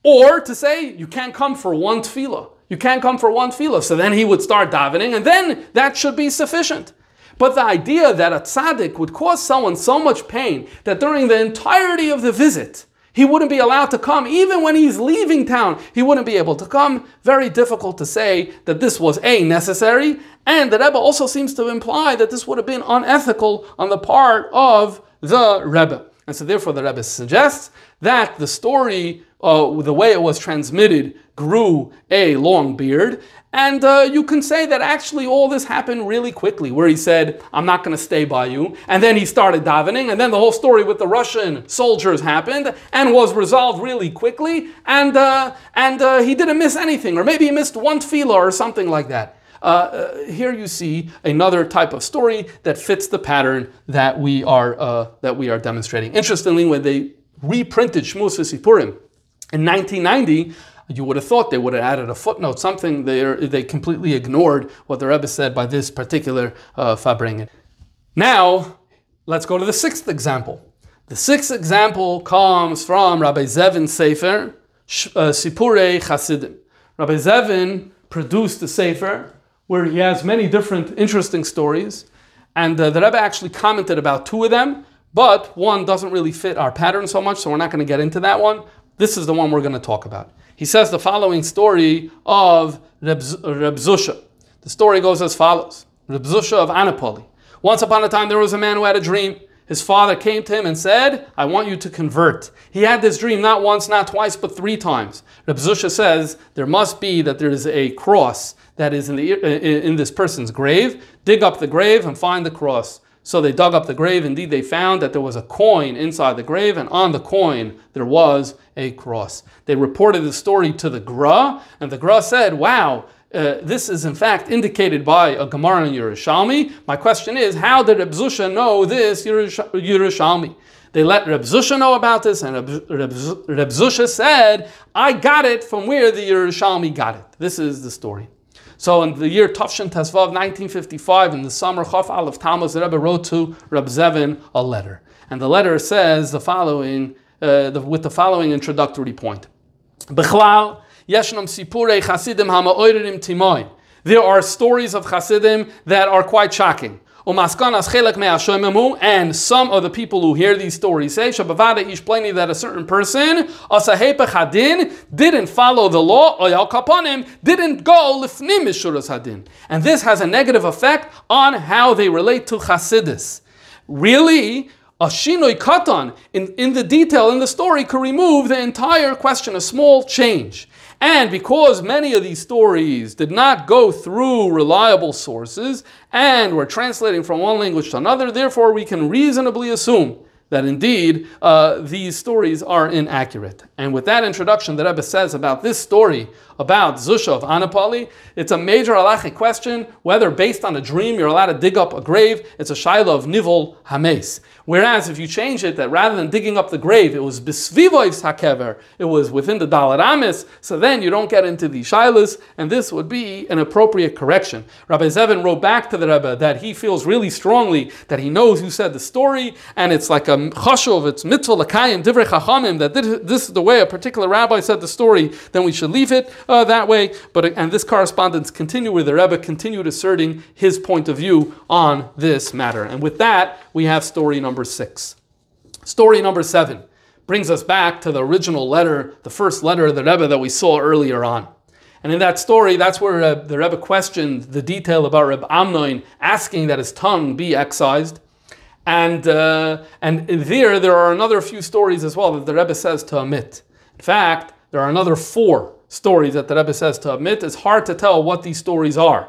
Or to say, you can't come for one tefillah. You can't come for one tefillah. So then he would start davening, and then that should be sufficient. But the idea that a tzaddik would cause someone so much pain that during the entirety of the visit, he wouldn't be allowed to come, even when he's leaving town, he wouldn't be able to come. Very difficult to say that this was A, necessary, and the Rebbe also seems to imply that this would have been unethical on the part of the Rebbe. And so, therefore, the Rebbe suggests that the story, uh, the way it was transmitted, grew a long beard. And uh, you can say that actually all this happened really quickly, where he said, I'm not going to stay by you. And then he started davening, and then the whole story with the Russian soldiers happened and was resolved really quickly. And, uh, and uh, he didn't miss anything, or maybe he missed one tefillah or something like that. Uh, uh, here you see another type of story that fits the pattern that we are uh, that we are demonstrating. Interestingly, when they reprinted Shmuz Sipurim in 1990, you would have thought they would have added a footnote, something they they completely ignored what the Rebbe said by this particular uh, Farbrengen. Now, let's go to the sixth example. The sixth example comes from Rabbi Zevin Sefer, uh, Sipurei Chasidim. Rabbi Zevin produced the Sefer where he has many different interesting stories. And uh, the Rebbe actually commented about two of them, but one doesn't really fit our pattern so much, so we're not going to get into that one. This is the one we're going to talk about. He says the following story of Reb, Zusha. The story goes as follows Reb Zusha of Anapoli. Once upon a time, there was a man who had a dream. his father came to him and said, I want you to convert. He had this dream not once, not twice, but three times. Reb Zusha says there must be that there is a cross that is in, the, in this person's grave. Dig up the grave and find the cross. So they dug up the grave. Indeed, they found that there was a coin inside the grave, and on the coin there was a cross. They reported the story to the Gra, and the Gra said, Wow, uh, this is in fact indicated by a Gemara in Yerushalmi. My question is, how did Reb Zusha know this Yerushalmi? They let Reb Zusha know about this, and Reb, Zusha said, I got it from where the Yerushalmi got it. This is the story. So in the year Tafshin Tesvav, 1955, in the summer, Chaf Aleph Tammuz, the Rebbe wrote to Reb Zevin a letter. And the letter says the following, uh, the, with the following introductory point. Bechlal, Yeshnam Sipurei Chasidim Timoy. There are stories of Chasidim that are quite shocking. And some of the people who hear these stories say, Shabavada Ishplani, that a certain person, Hadin, didn't follow the law, didn't go Lifnim Hadin. And this has a negative effect on how they relate to Chasidis. Really, a shinoi katan in, in the detail in the story could remove the entire question, a small change. And because many of these stories did not go through reliable sources and were translating from one language to another, therefore we can reasonably assume that indeed uh, these stories are inaccurate. And with that introduction that Rebbe says about this story about Zusha of Anapali, it's a major halachic question whether based on a dream you're allowed to dig up a grave. It's a shaila of nivol hames. Whereas if you change it, that rather than digging up the grave, it was bisvivois hakever, it was within the dalaramis, so then you don't get into the shilas, and this would be an appropriate correction. Rabbi Zevin wrote back to the Rebbe that he feels really strongly that he knows who said the story, and it's like a chashov, it's mitzvah lakayim divrei chachamim, that this is the way a particular rabbi said the story, then we should leave it uh, that way. But and this correspondence continued where the Rebbe continued asserting his point of view on this matter. And with that, we have story number six. Story number seven brings us back to the original letter, the first letter of the Rebbe that we saw earlier on. And in that story, that's where uh, the Rebbe questioned the detail about Reb Amnon asking that his tongue be excised. And, uh, and there, there are another few stories as well that the Rebbe says to omit. In fact, there are another four stories that the Rebbe says to omit. It's hard to tell what these stories are.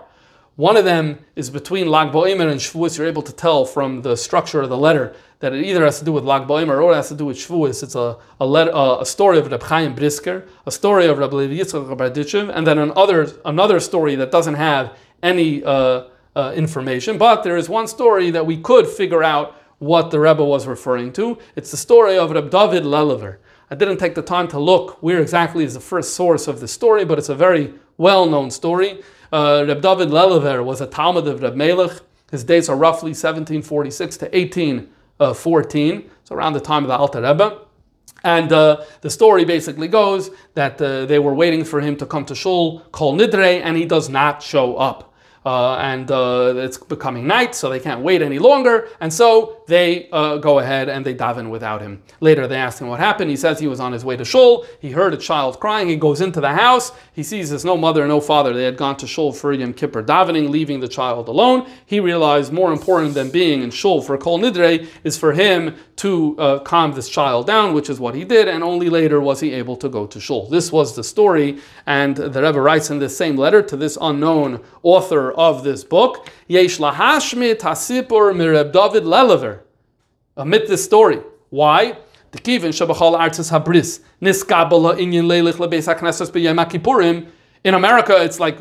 One of them is between Lag BaOmer and Shavuos. You're able to tell from the structure of the letter that it either has to do with Lag BaOmer or it has to do with Shavuos. It's a, a, letter, a, story of Reb Chaim Brisker, a story of Reb Levi Yitzchak and then another, another story that doesn't have any uh, uh, information. But there is one story that we could figure out what the Rebbe was referring to. It's the story of Reb David Lelever. I didn't take the time to look where exactly is the first source of the story, but it's a very well-known story. Uh, Reb David Lelever was a Talmud of Reb Melech. His dates are roughly 1746 to 1814, so around the time of the Alter Rebbe. And uh, the story basically goes that uh, they were waiting for him to come to Shul, Kol Nidre, and he does not show up uh, and uh, it's becoming night, so they can't wait any longer, and so they uh, go ahead and they daven without him. Later, they ask him what happened. He says he was on his way to shul. He heard a child crying. He goes into the house. He sees there's no mother, no father. They had gone to shul for Yom Kippur davening, leaving the child alone. He realized more important than being in shul for Kol Nidre is for him to uh, calm this child down, which is what he did, and only later was he able to go to shul. This was the story, and the Rebbe writes in this same letter to this unknown author of this book, Yesh lahashmit mireb David Lelever. Omit this story. Why? The kivin shabachal artis habris inyan leilich lebeis In America, it's like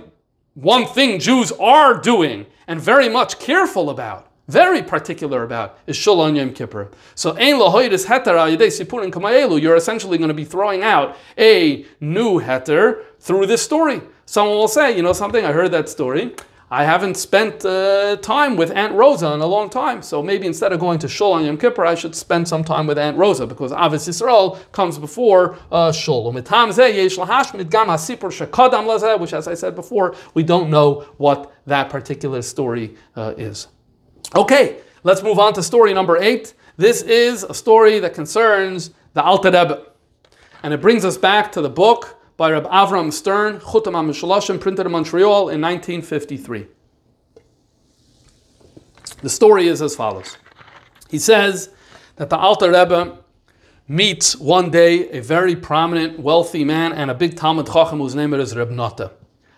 one thing Jews are doing and very much careful about very particular about is Shul Yom Kippur. So Ein Lahoidis Heter Sipurim Kamaelu, you're essentially going to be throwing out a new Heter through this story. Someone will say, you know something, I heard that story. I haven't spent uh, time with Aunt Rosa in a long time, so maybe instead of going to Shul on Yom Kippur, I should spend some time with Aunt Rosa because Avis Yisrael comes before uh, Shul. Which, as I said before, we don't know what that particular story uh, is. Okay, let's move on to story number eight. This is a story that concerns the Alter Rebbe, and it brings us back to the book by Reb Avram Stern, Chutam HaMishalashim, printed in Montreal in 1953. The story is as follows. He says that the Alter Rebbe meets one day a very prominent, wealthy man and a big Talmud Chacham whose name is Reb Nata.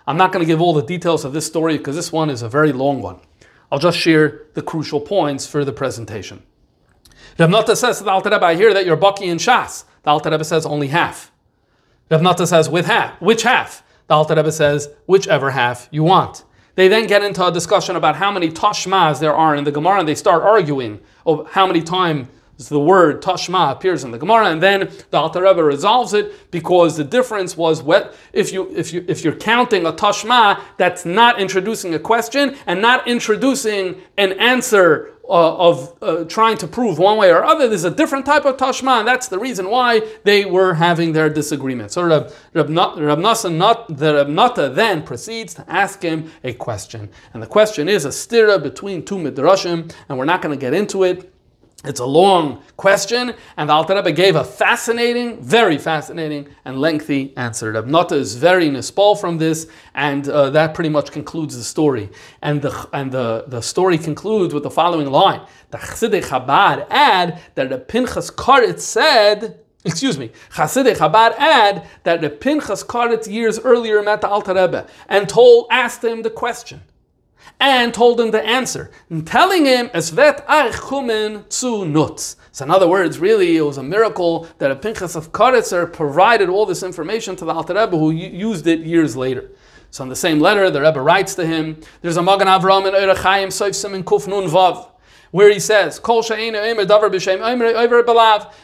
I'm not going to give all the details of this story because this one is a very long one. I'll just share the crucial points for the presentation. Reb Nata says to the Alter Rebbe, I hear that you're Baki in Shas. The Alter Rebbe says only half. Reb Nata says, with half. Which half? The Alter Rebbe says, whichever half you want. They then get into a discussion about how many tashmas there are in the Gemara, and they start arguing of how many times the word tashma appears in the Gemara, and then the Alter Rebbe resolves it because the difference was what if you if you if you're counting a tashma that's not introducing a question and not introducing an answer uh, of uh, trying to prove one way or other. There's a different type of tashma, and that's the reason why they were having their disagreement. So Rab, Rab, Nasa, not, the Rab Nata then proceeds to ask him a question. And the question is a stira between two midrashim, and we're not going to get into it. It's a long question, and the Alter Rebbe gave a fascinating, very fascinating, and lengthy answer. Reb Nata is very nispal from this, and uh, that pretty much concludes the story. And the and the, the story concludes with the following line: The Chassidei Chabad add that the Pinchas Karetz said. Excuse me, Chassidei Chabad add that the Pinchas Karetz years earlier met the Alter Rebbe and told, asked him the question and told him the answer, and telling him, Esvet archumen zu nutz. So in other words, really, it was a miracle that a Pinchas of Karetzer provided all this information to the Alter Rebbe, who used it years later. So in the same letter, the Rebbe writes to him, there's a Magen Avram in Eirechayim Soifsim in Kuf Nun Vav, where he says, Kol.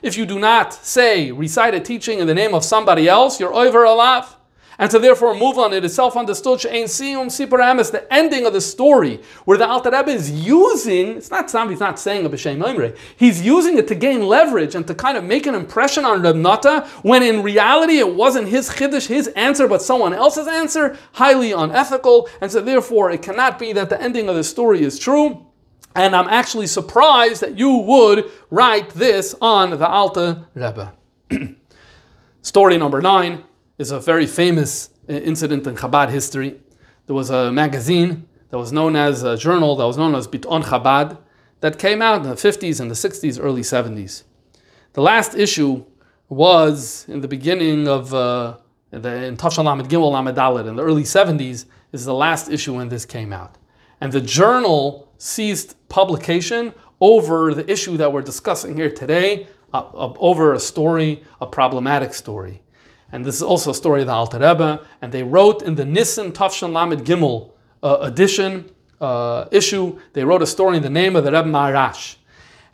If you do not say, recite a teaching in the name of somebody else, you're over alav and to therefore move on. It is sipur emes, the ending of the story, where the Alter Rebbe is using. It's not he's not saying a b'shem Imre. He's using it to gain leverage and to kind of make an impression on Reb Nata, when in reality it wasn't his chiddush, his answer, but someone else's answer. Highly unethical, and so therefore it cannot be that the ending of the story is true. And I'm actually surprised that you would write this on the Alter Rebbe. [clears throat] story number nine is a very famous uh, incident in Chabad history. There was a magazine that was known as a journal that was known as Bitaon Chabad that came out in the 50s and the 60s, early 70s. The last issue was in the beginning of uh, the, in Tafshalam Gimel Lamed in the early 70s is the last issue when this came out. And the journal ceased publication over the issue that we're discussing here today, uh, uh, over a story, a problematic story. And this is also a story of the Alter Rebbe. And they wrote in the Nissen Tafshan Lamed Gimel uh, edition, uh, issue, they wrote a story in the name of the Rebbe Maharash.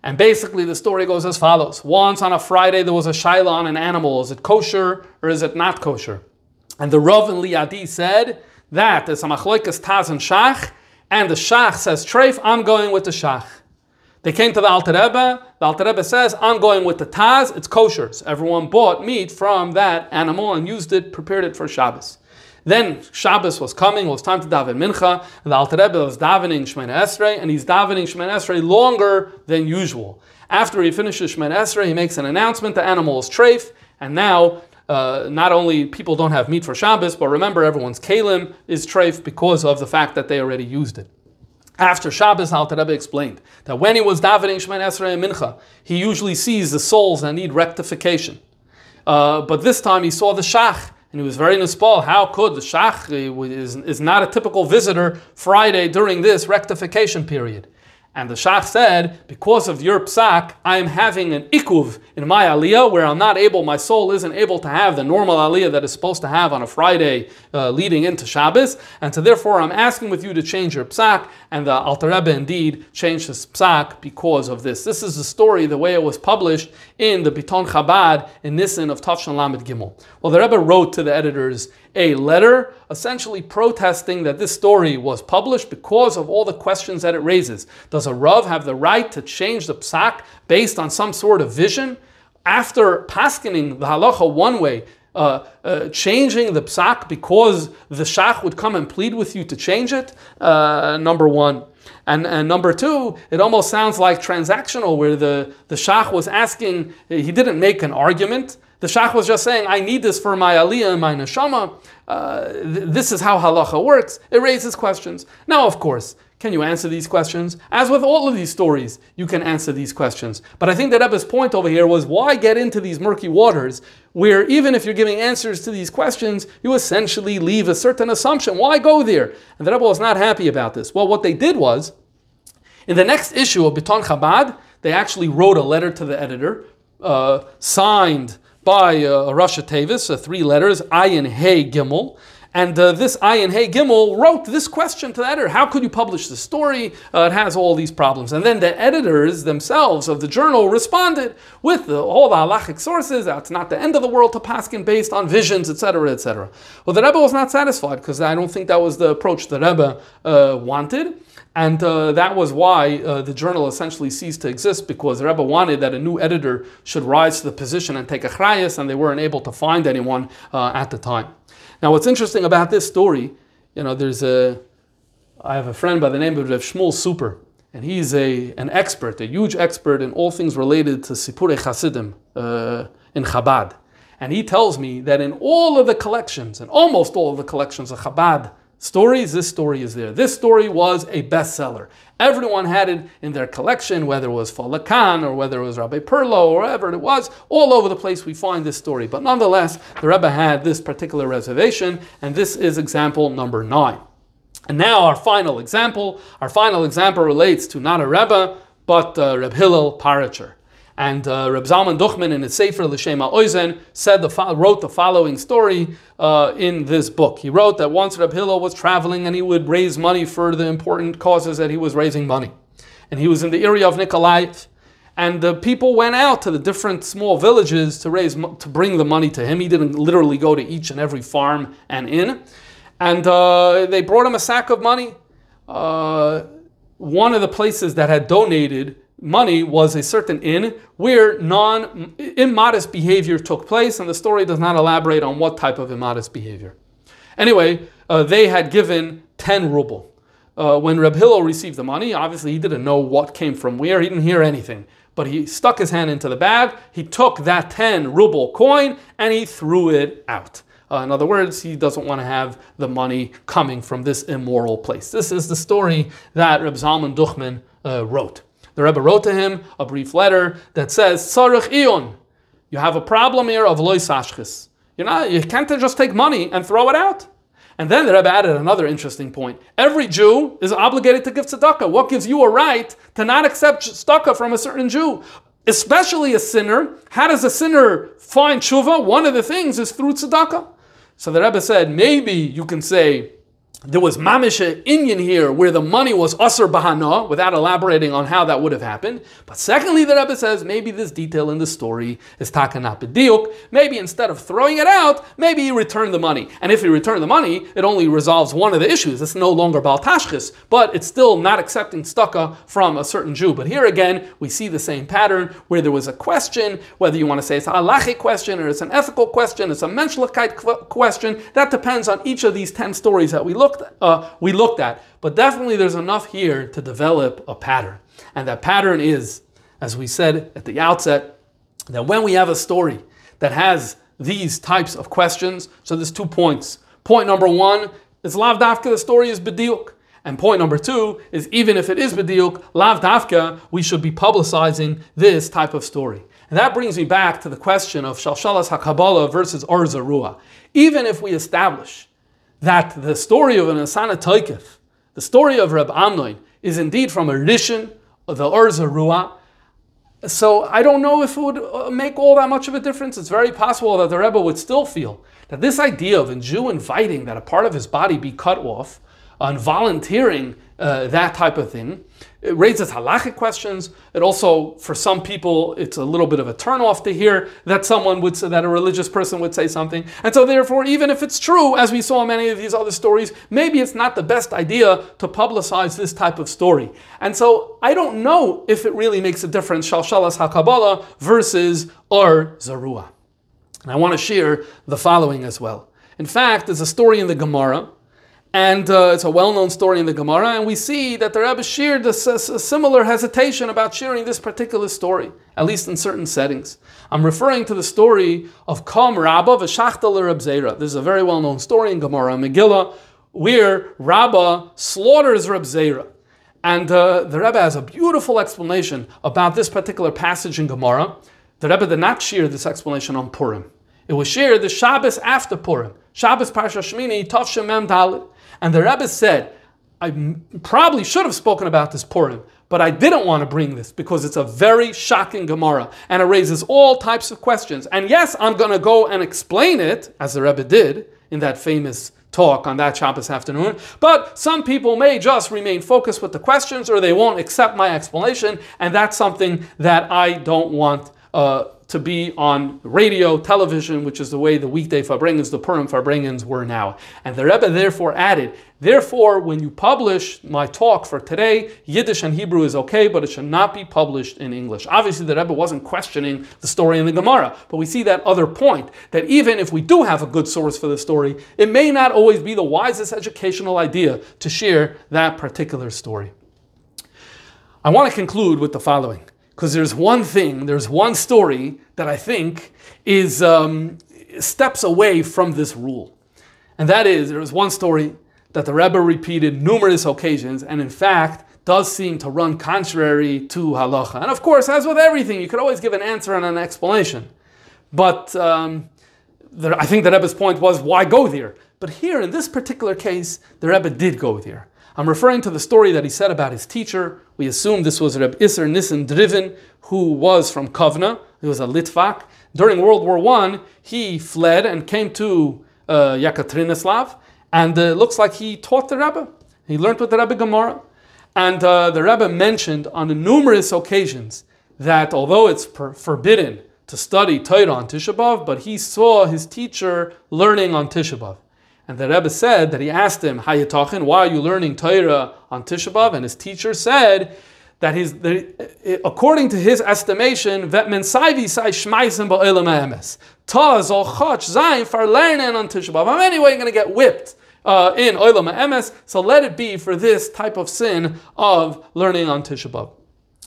And basically, the story goes as follows Once on a Friday, there was a shaila on an animal. Is it kosher or is it not kosher? And the Rav and Liadi said that it's a machloikas Taz and Shach, and the Shach says treif, I'm going with the Shach. They came to the Alter Rebbe. The Alter Rebbe says, I'm going with the Taz, it's kosher. So everyone bought meat from that animal and used it, prepared it for Shabbos. Then Shabbos was coming, it was time to daven Mincha, and the Alter Rebbe was davening Shemoneh Esrei, and he's davening Shemoneh Esrei longer than usual. After he finishes Shemoneh Esrei, he makes an announcement, the animal is treif, and now uh, not only people don't have meat for Shabbos, but remember everyone's kalim is treif because of the fact that they already used it. After Shabbos, Alter Rebbe explained that when he was davening Shemoneh Esrei and Mincha, he usually sees the souls that need rectification. Uh, but this time he saw the Shach, and he was very nispal. How could the Shach is, is not a typical visitor Friday during this rectification period? And the Shach said, because of your psak, I am having an ikuv in my aliyah where I'm not able, my soul isn't able to have the normal aliyah that it's supposed to have on a Friday uh, leading into Shabbos. And so therefore I'm asking with you to change your psak. And the Alter Rebbe indeed changed his psak because of this. This is the story, the way it was published in the Bitaon Chabad in Nisan of Tafshan Lamed Gimel. Well, the Rebbe wrote to the editors a letter essentially protesting that this story was published because of all the questions that it raises. Does a Rav have the right to change the psak based on some sort of vision? After paskening the halacha one way, uh, uh, changing the psak because the shach would come and plead with you to change it, uh, number one. And, and number two, it almost sounds like transactional, where the, the shach was asking, he didn't make an argument, the Shach was just saying, I need this for my aliyah and my neshama. Uh, th- this is how halacha works. It raises questions. Now, of course, Can you answer these questions? As with all of these stories, you can answer these questions. But I think that Rebbe's point over here was why get into these murky waters where even if you're giving answers to these questions, you essentially leave a certain assumption. Why go there? And the Rebbe was not happy about this. Well, what they did was, in the next issue of Bitaon Chabad, they actually wrote a letter to the editor, uh, signed by uh, Rasha Tavis, uh, three letters, Ayin Hey Gimel. And uh, this Ayin Hey Gimel wrote this question to the editor How could you publish this story? Uh, it has all these problems. And then the editors themselves of the journal responded with the, all the halachic sources. That's not the end of the world to Paskin based on visions, etc., etc. Well, the Rebbe was not satisfied because I don't think that was the approach the Rebbe uh, wanted. And uh, that was why uh, the journal essentially ceased to exist because Rebbe wanted that a new editor should rise to the position and take a chrayas, and they weren't able to find anyone uh, at the time. Now, what's interesting about this story, you know, there's a, I have a friend by the name of Rev Shmuel Super, and he's a, an expert, a huge expert in all things related to Sipurei Chasidim uh, in Chabad. And he tells me that in all of the collections, and almost all of the collections of Chabad stories, this story is there. This story was a bestseller. Everyone had it in their collection, whether it was Falakan or whether it was Rabbi Perlo or whatever it was. All over the place we find this story. But nonetheless, the Rebbe had this particular reservation, and this is example number nine. And now our final example. Our final example relates to not a Rebbe, but uh, Reb Hillel Paritcher. And uh, Reb Zalman Duchman in his Sefer L'Shema Oizen said the wrote the following story uh, in this book. He wrote that once Reb Hillel was traveling and he would raise money for the important causes that he was raising money. And he was in the area of Nikolaev. And the people went out to the different small villages to raise to bring the money to him. He didn't literally go to each and every farm and inn. And uh, they brought him a sack of money. Uh, one of the places that had donated money was a certain inn where non immodest behavior took place, and the story does not elaborate on what type of immodest behavior. Anyway, uh, they had given 10 ruble. Uh, when Reb Hillel received the money, obviously he didn't know what came from where, he didn't hear anything. But he stuck his hand into the bag, he took that 10 ruble coin, and he threw it out. Uh, in other words, he doesn't want to have the money coming from this immoral place. This is the story that Reb Zalman Duchman uh, wrote. The Rebbe wrote to him a brief letter that says, Tzarech ion, you have a problem here of lois ashchis. You know, you can't just take money and throw it out. And then the Rebbe added another interesting point. Every Jew is obligated to give tzedakah. What gives you a right to not accept tzedakah from a certain Jew? Especially a sinner. How does a sinner find tshuva? One of the things is through tzedakah. So the Rebbe said, maybe you can say, there was mamish Indian here where the money was usher bahana, without elaborating on how that would have happened. But secondly, the Rebbe says maybe this detail in the story is takanat b'diuk. Maybe instead of throwing it out, maybe he returned the money. And if he returned the money, it only resolves one of the issues. It's no longer baltashchis, but it's still not accepting staka from a certain Jew. But here again, we see the same pattern where there was a question, whether you want to say it's a halachic question or it's an ethical question, it's a menschlichkeit question. That depends on each of these ten stories that we look looked uh, we looked at. But definitely there's enough here to develop a pattern. And that pattern is, as we said at the outset, that when we have a story that has these types of questions, so there's two points. Point number one is Lav Dafka, the story is Bediuk. And point number two is even if it is Bediuk, Lav Dafka, we should be publicizing this type of story. And that brings me back to the question of Shalshalas HaKabbalah versus Or Zarua. Even if we establish that the story of Unesaneh Tokef, the story of Reb Amnon, is indeed from a Rishon, the Or Zarua. So I don't know if it would uh, make all that much of a difference. It's very possible that the Rebbe would still feel that this idea of a Jew inviting that a part of his body be cut off, and volunteering uh, that type of thing, it raises halachic questions. It also, for some people, it's a little bit of a turnoff to hear that someone would say that a religious person would say something. And so, therefore, even if it's true, as we saw in many of these other stories, maybe it's not the best idea to publicize this type of story. And so, I don't know if it really makes a difference, Shalshalas HaKabbalah versus Or Zarua. And I want to share the following as well. In fact, there's a story in the Gemara and uh, it's a well-known story in the Gemara, and we see that the Rebbe shared a, a, similar hesitation about sharing this particular story, at least in certain settings. I'm referring to the story of Kam Rabba v'Shachtal Reb Zera. This is a very well-known story in Gemara Megillah, where Rabba slaughters Reb Zera. And uh, the Rebbe has a beautiful explanation about this particular passage in Gemara. The Rebbe did not share this explanation on Purim. It was shared the Shabbos after Purim, Shabbos Parsha Shmini, Tov Mem Dalit. And the Rebbe said, I probably should have spoken about this Purim, but I didn't want to bring this because it's a very shocking Gemara and it raises all types of questions. And yes, I'm going to go and explain it, as the Rebbe did in that famous talk on that Shabbos afternoon. But some people may just remain focused with the questions or they won't accept my explanation, and that's something that I don't want uh, to be on radio, television, which is the way the weekday Farbrengens, the Purim Farbrengens were now. And the Rebbe therefore added, therefore, when you publish my talk for today, Yiddish and Hebrew is okay, but it should not be published in English. Obviously, the Rebbe wasn't questioning the story in the Gemara, but we see that other point, that even if we do have a good source for the story, it may not always be the wisest educational idea to share that particular story. I want to conclude with the following because there's one thing, there's one story that I think is um, steps away from this rule. And that is, there is one story that the Rebbe repeated numerous occasions, and in fact, does seem to run contrary to halacha. And of course, as with everything, you could always give an answer and an explanation. But um, I think the Rebbe's point was, why go there? But here, in this particular case, the Rebbe did go there. I'm referring to the story that he said about his teacher. We assume this was Reb Isser Nissen Driven, who was from Kovna. He was a Litvak. During World War I, he fled and came to uh, Yekaterinoslav, and it uh, looks like he taught the Rebbe. He learned with the Rebbe Gemara. And uh, the Rebbe mentioned on numerous occasions that although it's per- forbidden to study Torah on Tisha B'Av, but he saw his teacher learning on Tisha B'Av. And the Rebbe said that he asked him, Hayatachin, why are you learning Torah on Tisha B'Av? And his teacher said that his, the, according to his estimation, Vetmen Saivi Sai Shmaisen Ba'elam Emes. Taz or Chach Zayin for learning on Tisha B'Av. I'm anyway going to get whipped. Uh, in Olam Emes, so let it be for this type of sin of learning on Tisha B'Av.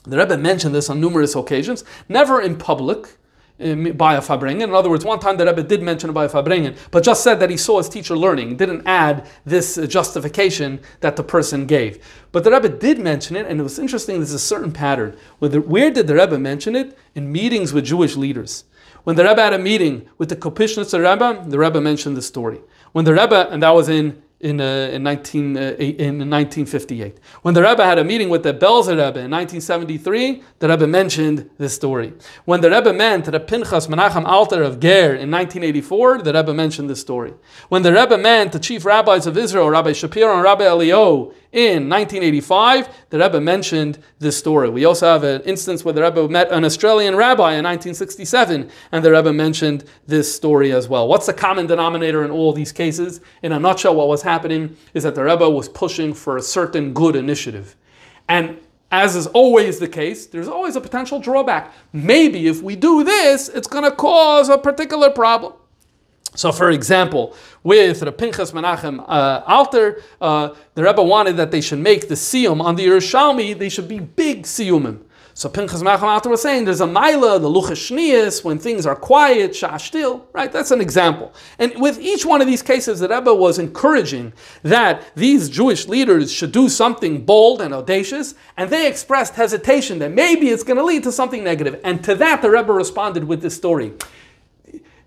The Rebbe mentioned this on numerous occasions, never in public, by a Farbrengen. In other words, one time the Rebbe did mention by a Farbrengen, but just said that he saw his teacher learning, didn't add this uh, justification that the person gave. But the Rebbe did mention it, and it was interesting, there's a certain pattern. Where did the Rebbe mention it? In meetings with Jewish leaders. When the Rebbe had a meeting with the Kopishnitzer Rebbe, the Rebbe mentioned the story. When the Rebbe, and that was in in, uh, in, 19, uh, in 1958. When the Rebbe had a meeting with the Belzer Rebbe in 1973, the Rebbe mentioned this story. When the Rebbe met the Pinchas Menachem Alter of Ger in 1984, the Rebbe mentioned this story. When the Rebbe met the chief rabbis of Israel, Rabbi Shapiro and Rabbi Eliyahu, in 1985, the Rebbe mentioned this story. We also have an instance where the Rebbe met an Australian rabbi in 1967, and the Rebbe mentioned this story as well. What's the common denominator in all these cases? In a nutshell, what was happening is that the Rebbe was pushing for a certain good initiative. And as is always the case, there's always a potential drawback. Maybe if we do this, it's going to cause a particular problem. So, for example, with the Pinchas Menachem uh, Alter, uh, the Rebbe wanted that they should make the siyum on the Yerushalmi, they should be big siyumim. So Pinchas Menachem Alter was saying there's a Maila, the Luchas when things are quiet, Shashtil, right? That's an example. And with each one of these cases, the Rebbe was encouraging that these Jewish leaders should do something bold and audacious, and they expressed hesitation that maybe it's going to lead to something negative. And to that, the Rebbe responded with this story.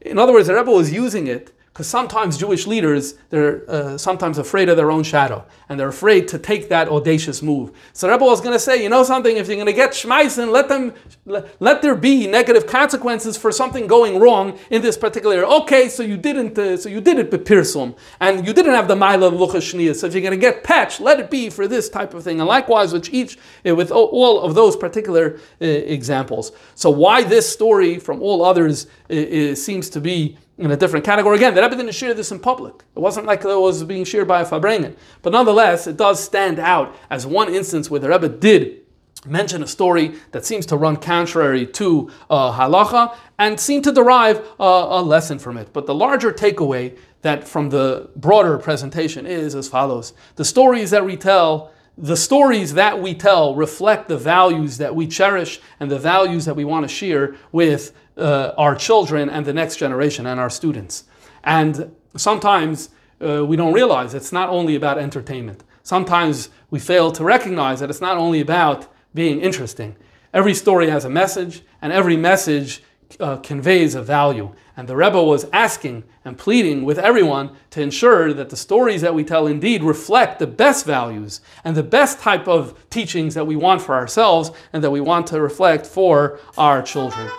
In other words, the Rebbe was using it because sometimes Jewish leaders, they're uh, sometimes afraid of their own shadow, and they're afraid to take that audacious move. So Rebbe was going to say, you know something, if you're going to get Shmeisen, let them, let there be negative consequences for something going wrong in this particular area. Okay, so you didn't, uh, so you did it with Pirsum, and you didn't have the Maila of Luchashniya. So if you're going to get patch, let it be for this type of thing. And likewise, with each, uh, with all of those particular uh, examples. So why this story from all others uh, uh, seems to be in a different category. Again, the Rebbe didn't share this in public. It wasn't like it was being shared by a Farbrengen. But nonetheless, it does stand out as one instance where the Rebbe did mention a story that seems to run contrary to uh, halacha and seem to derive uh, a lesson from it. But the larger takeaway that from the broader presentation is as follows. The stories that we tell the stories that we tell reflect the values that we cherish and the values that we want to share with uh, our children and the next generation and our students. And sometimes uh, we don't realize it's not only about entertainment. sometimes we fail to recognize that it's not only about being interesting. Every story has a message, and every message uh, conveys a value. And the Rebbe was asking and pleading with everyone to ensure that the stories that we tell indeed reflect the best values and the best type of teachings that we want for ourselves and that we want to reflect for our children.